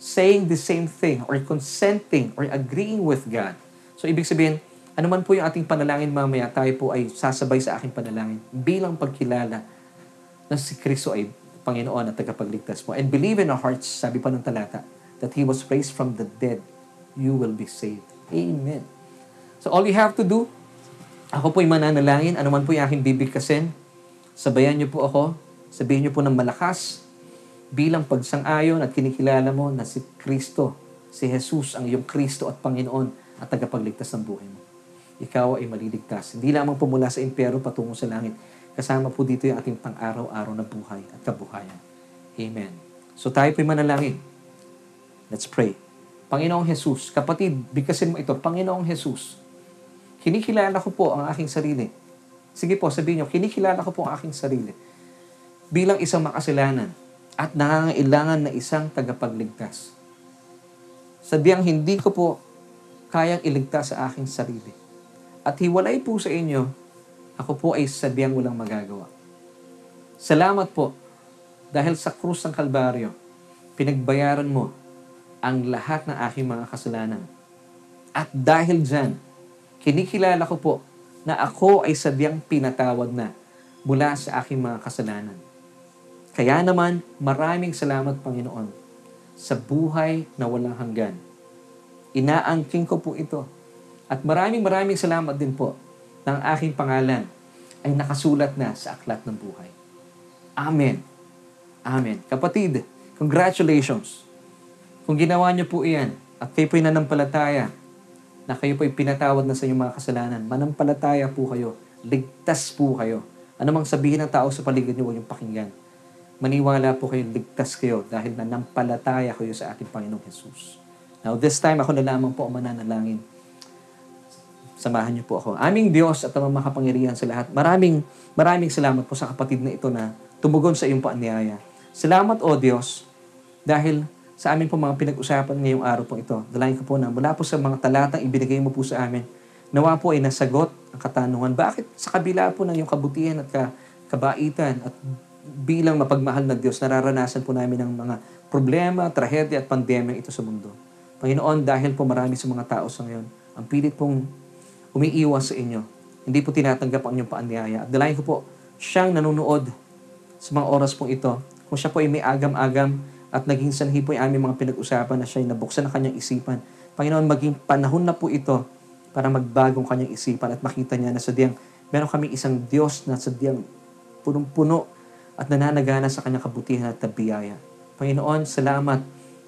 saying the same thing or consenting or agreeing with God. So ibig sabihin, ano man po yung ating panalangin mamaya, tayo po ay sasabay sa aking panalangin bilang pagkilala na si Kristo ay Panginoon at tagapagligtas mo. And believe in our hearts, sabi pa ng talata, that He was raised from the dead, you will be saved. Amen. So all you have to do, ako po'y mananalangin, anuman po yung aking bibigkasin, sabayan niyo po ako, sabihin niyo po ng malakas, bilang pagsang-ayon at kinikilala mo na si Kristo, si Jesus ang iyong Kristo at Panginoon at tagapagligtas ng buhay mo. Ikaw ay maliligtas. Hindi lamang pumula sa impyero patungo sa langit. Kasama po dito yung ating pang-araw-araw na buhay at kabuhayan. Amen. So tayo po'y manalangin. Let's pray. Panginoong Jesus, kapatid, bigkasin mo ito, Panginoong Jesus, kinikilala ko po ang aking sarili. Sige po, sabihin nyo, kinikilala ko po ang aking sarili bilang isang makasalanan at nangangailangan na isang tagapagligtas. Sadyang hindi ko po kayang iligtas sa aking sarili. At hiwalay po sa inyo, ako po ay sadyang walang magagawa. Salamat po dahil sa krus ng Kalbaryo, pinagbayaran mo ang lahat ng aking mga kasalanan. At dahil dyan, kinikilala ko po na ako ay sadyang pinatawad na mula sa aking mga kasalanan. Kaya naman, maraming salamat Panginoon sa buhay na walang hanggan. Inaangking ko po ito. At maraming maraming salamat din po ng aking pangalan ay nakasulat na sa aklat ng buhay. Amen. Amen. Kapatid, congratulations. Kung ginawa niyo po iyan at kayo po'y nanampalataya na kayo po'y pinatawad na sa inyong mga kasalanan, manampalataya po kayo, ligtas po kayo. Ano mang sabihin ng tao sa paligid niyo, huwag yung pakinggan. Maniwala po kayo, ligtas kayo dahil nanampalataya kayo sa ating Panginoong Jesus. Now, this time, ako na lamang po ang mananalangin. Samahan niyo po ako. Aming Diyos at ang makapangyarihan sa lahat. Maraming, maraming salamat po sa kapatid na ito na tumugon sa iyong paanyaya. Salamat, O Diyos, dahil sa amin po mga pinag-usapan ngayong araw po ito. Dalayan ko po na mula po sa mga talatang ibinigay mo po sa amin, nawa po ay nasagot ang katanungan. Bakit sa kabila po ng iyong kabutihan at ka, kabaitan at bilang mapagmahal na Diyos, nararanasan po namin ang mga problema, trahedya at pandemya ito sa mundo. Panginoon, dahil po marami sa mga tao sa ngayon, ang pilit pong umiiwas sa inyo. Hindi po tinatanggap ang inyong paanyaya. At dalayan ko po, siyang nanonood sa mga oras pong ito. Kung siya po ay may agam-agam at naging sanhi po ay aming mga pinag-usapan na siya ay nabuksan ang kanyang isipan. Panginoon, maging panahon na po ito para magbagong kanyang isipan at makita niya na sadyang meron kami isang Diyos na sadyang punong-puno at nananagana sa kanyang kabutihan at tabiyaya. Panginoon, salamat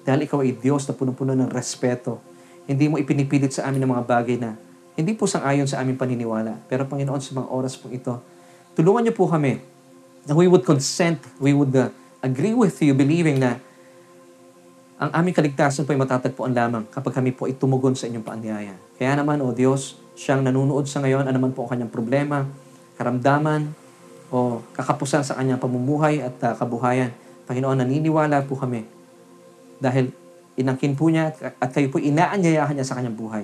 dahil ikaw ay Diyos na punong-puno ng respeto. Hindi mo ipinipilit sa amin ng mga bagay na hindi po sang-ayon sa aming paniniwala. Pero Panginoon, sa mga oras po ito, tulungan niyo po kami na we would consent, we would uh, agree with you, believing na ang aming kaligtasan po ay matatagpuan lamang kapag kami po ay tumugon sa inyong paanyaya. Kaya naman, O Diyos, siyang nanunood sa ngayon, ano man po ang kanyang problema, karamdaman, o kakapusan sa kanyang pamumuhay at uh, kabuhayan. Panginoon, naniniwala po kami dahil inangkin po niya at kayo po inaanyayahan niya sa kanyang buhay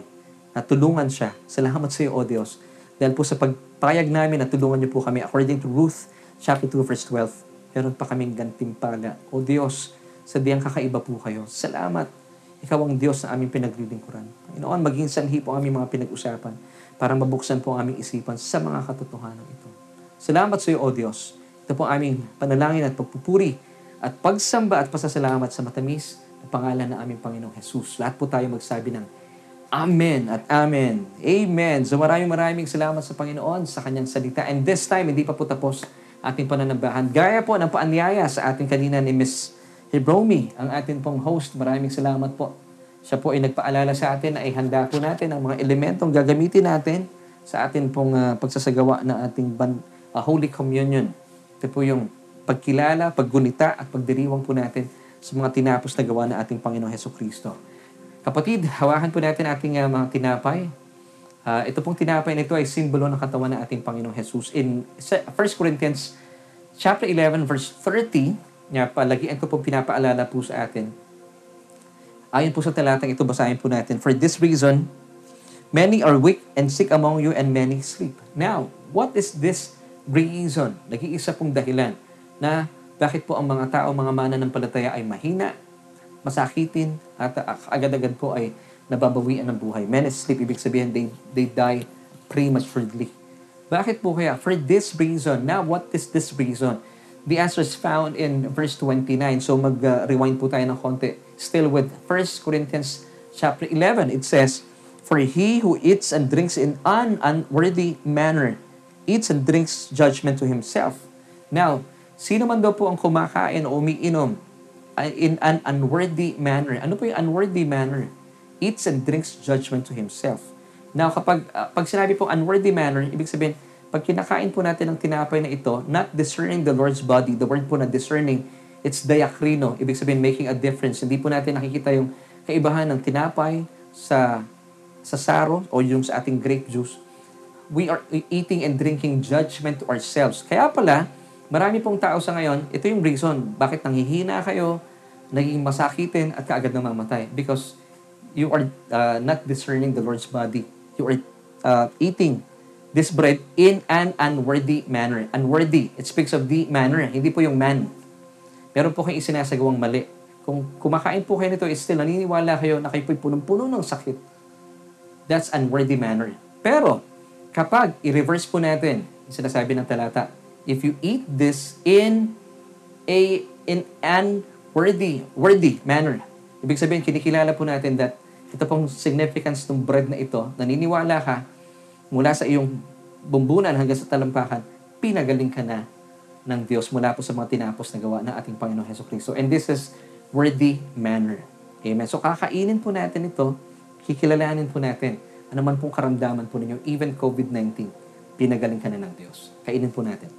na tulungan siya. Salamat sa iyo, O Diyos. Dahil po sa pagpayag namin na tulungan niyo po kami according to Ruth chapter 2 verse 12, meron pa kaming gantimpala. O Diyos, sabihan kakaiba po kayo. Salamat. Ikaw ang Diyos na aming pinaglilingkuran. Panginoon, maging sanhi po ang aming mga pinag-usapan para mabuksan po ang aming isipan sa mga katotohanan ito. Salamat sa iyo, O Diyos. Ito po ang aming panalangin at pagpupuri at pagsamba at pasasalamat sa matamis na pangalan ng aming Panginoong Jesus. Lahat po tayo magsabi ng Amen at Amen. Amen. So maraming maraming salamat sa Panginoon sa kanyang salita. And this time, hindi pa po tapos ating pananambahan. Gaya po ng paanyaya sa ating kanina ni Miss Hebromi, ang ating pong host. Maraming salamat po. Siya po ay nagpaalala sa atin na ihanda po natin ang mga elementong gagamitin natin sa atin pong uh, pagsasagawa ng ating ban, uh, Holy Communion. Ito po yung pagkilala, paggunita at pagdiriwang po natin sa mga tinapos na gawa ng ating Panginoong Heso Kristo. Kapatid, hawakan po natin ating uh, mga tinapay. Uh, ito pong tinapay na ito ay simbolo ng katawan ng ating Panginoong Jesus. In 1 Corinthians chapter 11 verse 30, nga palagian ko po pinapaalala po sa atin. Ayon po sa talatang ito, basahin po natin. For this reason, many are weak and sick among you and many sleep. Now, what is this reason? Nag-iisa pong dahilan na bakit po ang mga tao, mga mananampalataya ay mahina, masakitin, at agad-agad po ay nababawian ng buhay. Many sleep, ibig sabihin, they, they die prematurely. Bakit po kaya? For this reason. Now, what is this reason? The answer is found in verse 29. So mag-rewind po tayo ng konti. Still with 1 Corinthians chapter 11, it says, For he who eats and drinks in an unworthy manner eats and drinks judgment to himself. Now, sino man daw po ang kumakain o umiinom in an unworthy manner? Ano po yung unworthy manner? Eats and drinks judgment to himself. Now, kapag uh, pag sinabi po unworthy manner, ibig sabihin, pag kinakain po natin ang tinapay na ito, not discerning the Lord's body, the word po na discerning, It's diakrino, ibig sabihin making a difference. Hindi po natin nakikita yung kaibahan ng tinapay sa sa saro o yung sa ating grape juice. We are eating and drinking judgment to ourselves. Kaya pala, marami pong tao sa ngayon, ito yung reason bakit nanghihina kayo, naging masakitin at kaagad namamatay. Because you are uh, not discerning the Lord's body. You are uh, eating this bread in an unworthy manner. Unworthy. It speaks of the manner. Hindi po yung man. Meron po kayong isinasagawang mali. Kung kumakain po kayo nito, still naniniwala kayo na kayo po'y punong-puno ng sakit. That's unworthy manner. Pero, kapag i-reverse po natin, sinasabi ng talata, if you eat this in a in an worthy worthy manner. Ibig sabihin, kinikilala po natin that ito pong significance ng bread na ito, naniniwala ka, mula sa iyong bumbunan hanggang sa talampakan, pinagaling ka na ng Diyos mula po sa mga tinapos na gawa ng ating Panginoong Heso Kristo. And this is worthy manner. Amen. So kakainin po natin ito, kikilalanin po natin, ano man pong karamdaman po ninyo, even COVID-19, pinagaling ka na ng Diyos. Kainin po natin.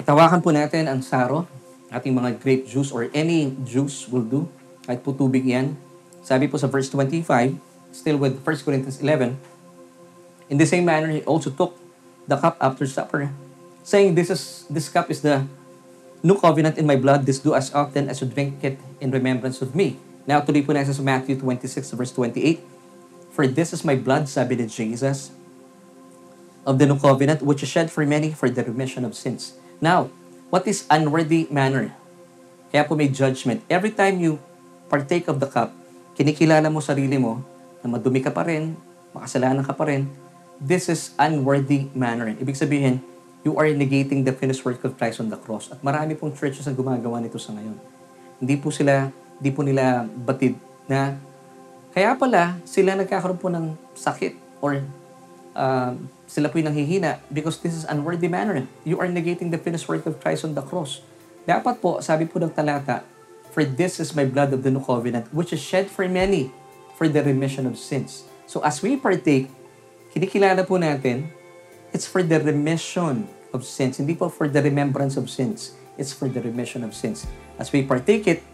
Tawakan po natin ang saro, ating mga grape juice or any juice will do. Kahit po tubig yan. Sabi po sa verse 25, still with 1 Corinthians 11, In the same manner, he also took the cup after supper, saying, This is this cup is the new covenant in my blood. This do as often as you drink it in remembrance of me. Now, tuloy po natin sa Matthew 26, verse 28. For this is my blood, sabi ni Jesus, of the new covenant, which is shed for many for the remission of sins. Now, what is unworthy manner? Kaya po may judgment. Every time you partake of the cup, kinikilala mo sarili mo na madumi ka pa rin, makasalanan ka pa rin, this is unworthy manner. Ibig sabihin, you are negating the finished work of Christ on the cross. At marami pong churches ang gumagawa nito sa ngayon. Hindi po sila, hindi po nila batid na kaya pala sila nagkakaroon po ng sakit or uh, sila po'y nanghihina because this is unworthy manner. You are negating the finished work of Christ on the cross. Dapat po, sabi po ng talata, For this is my blood of the new covenant, which is shed for many for the remission of sins. So as we partake, kinikilala po natin, it's for the remission of sins. Hindi po for the remembrance of sins. It's for the remission of sins. As we partake it,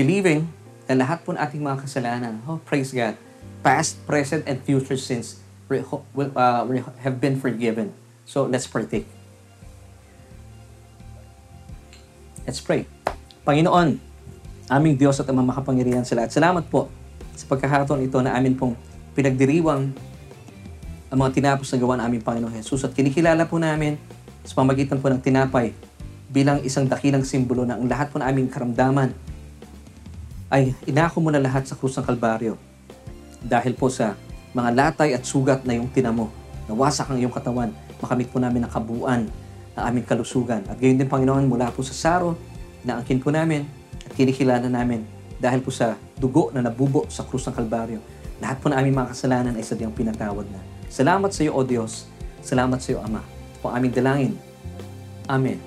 believing na lahat po ng ating mga kasalanan, oh, praise God, past, present, and future sins uh, have been forgiven. So let's partake. Let's pray. Panginoon, aming Diyos at Ama makapangyarihan sa lahat. Salamat po sa pagkakataon ito na amin pong pinagdiriwang ang mga tinapos na gawa ng aming Panginoon Jesus. At kinikilala po namin sa pamagitan po ng tinapay bilang isang dakilang simbolo na ang lahat po ng aming karamdaman ay inako mo na lahat sa krus ng Kalbaryo. Dahil po sa mga latay at sugat na yung tinamo, nawasak ang iyong katawan, makamit po namin ang kabuuan ng aming kalusugan. At gayon din, Panginoon, mula po sa saro, naangkin po namin at kinikilala namin dahil po sa dugo na nabubo sa krus ng Kalbaryo. Lahat po ng aming mga kasalanan ay sadyang pinatawad na. Salamat sa iyo, O Diyos. Salamat sa iyo, Ama. Po aming dalangin. Amen.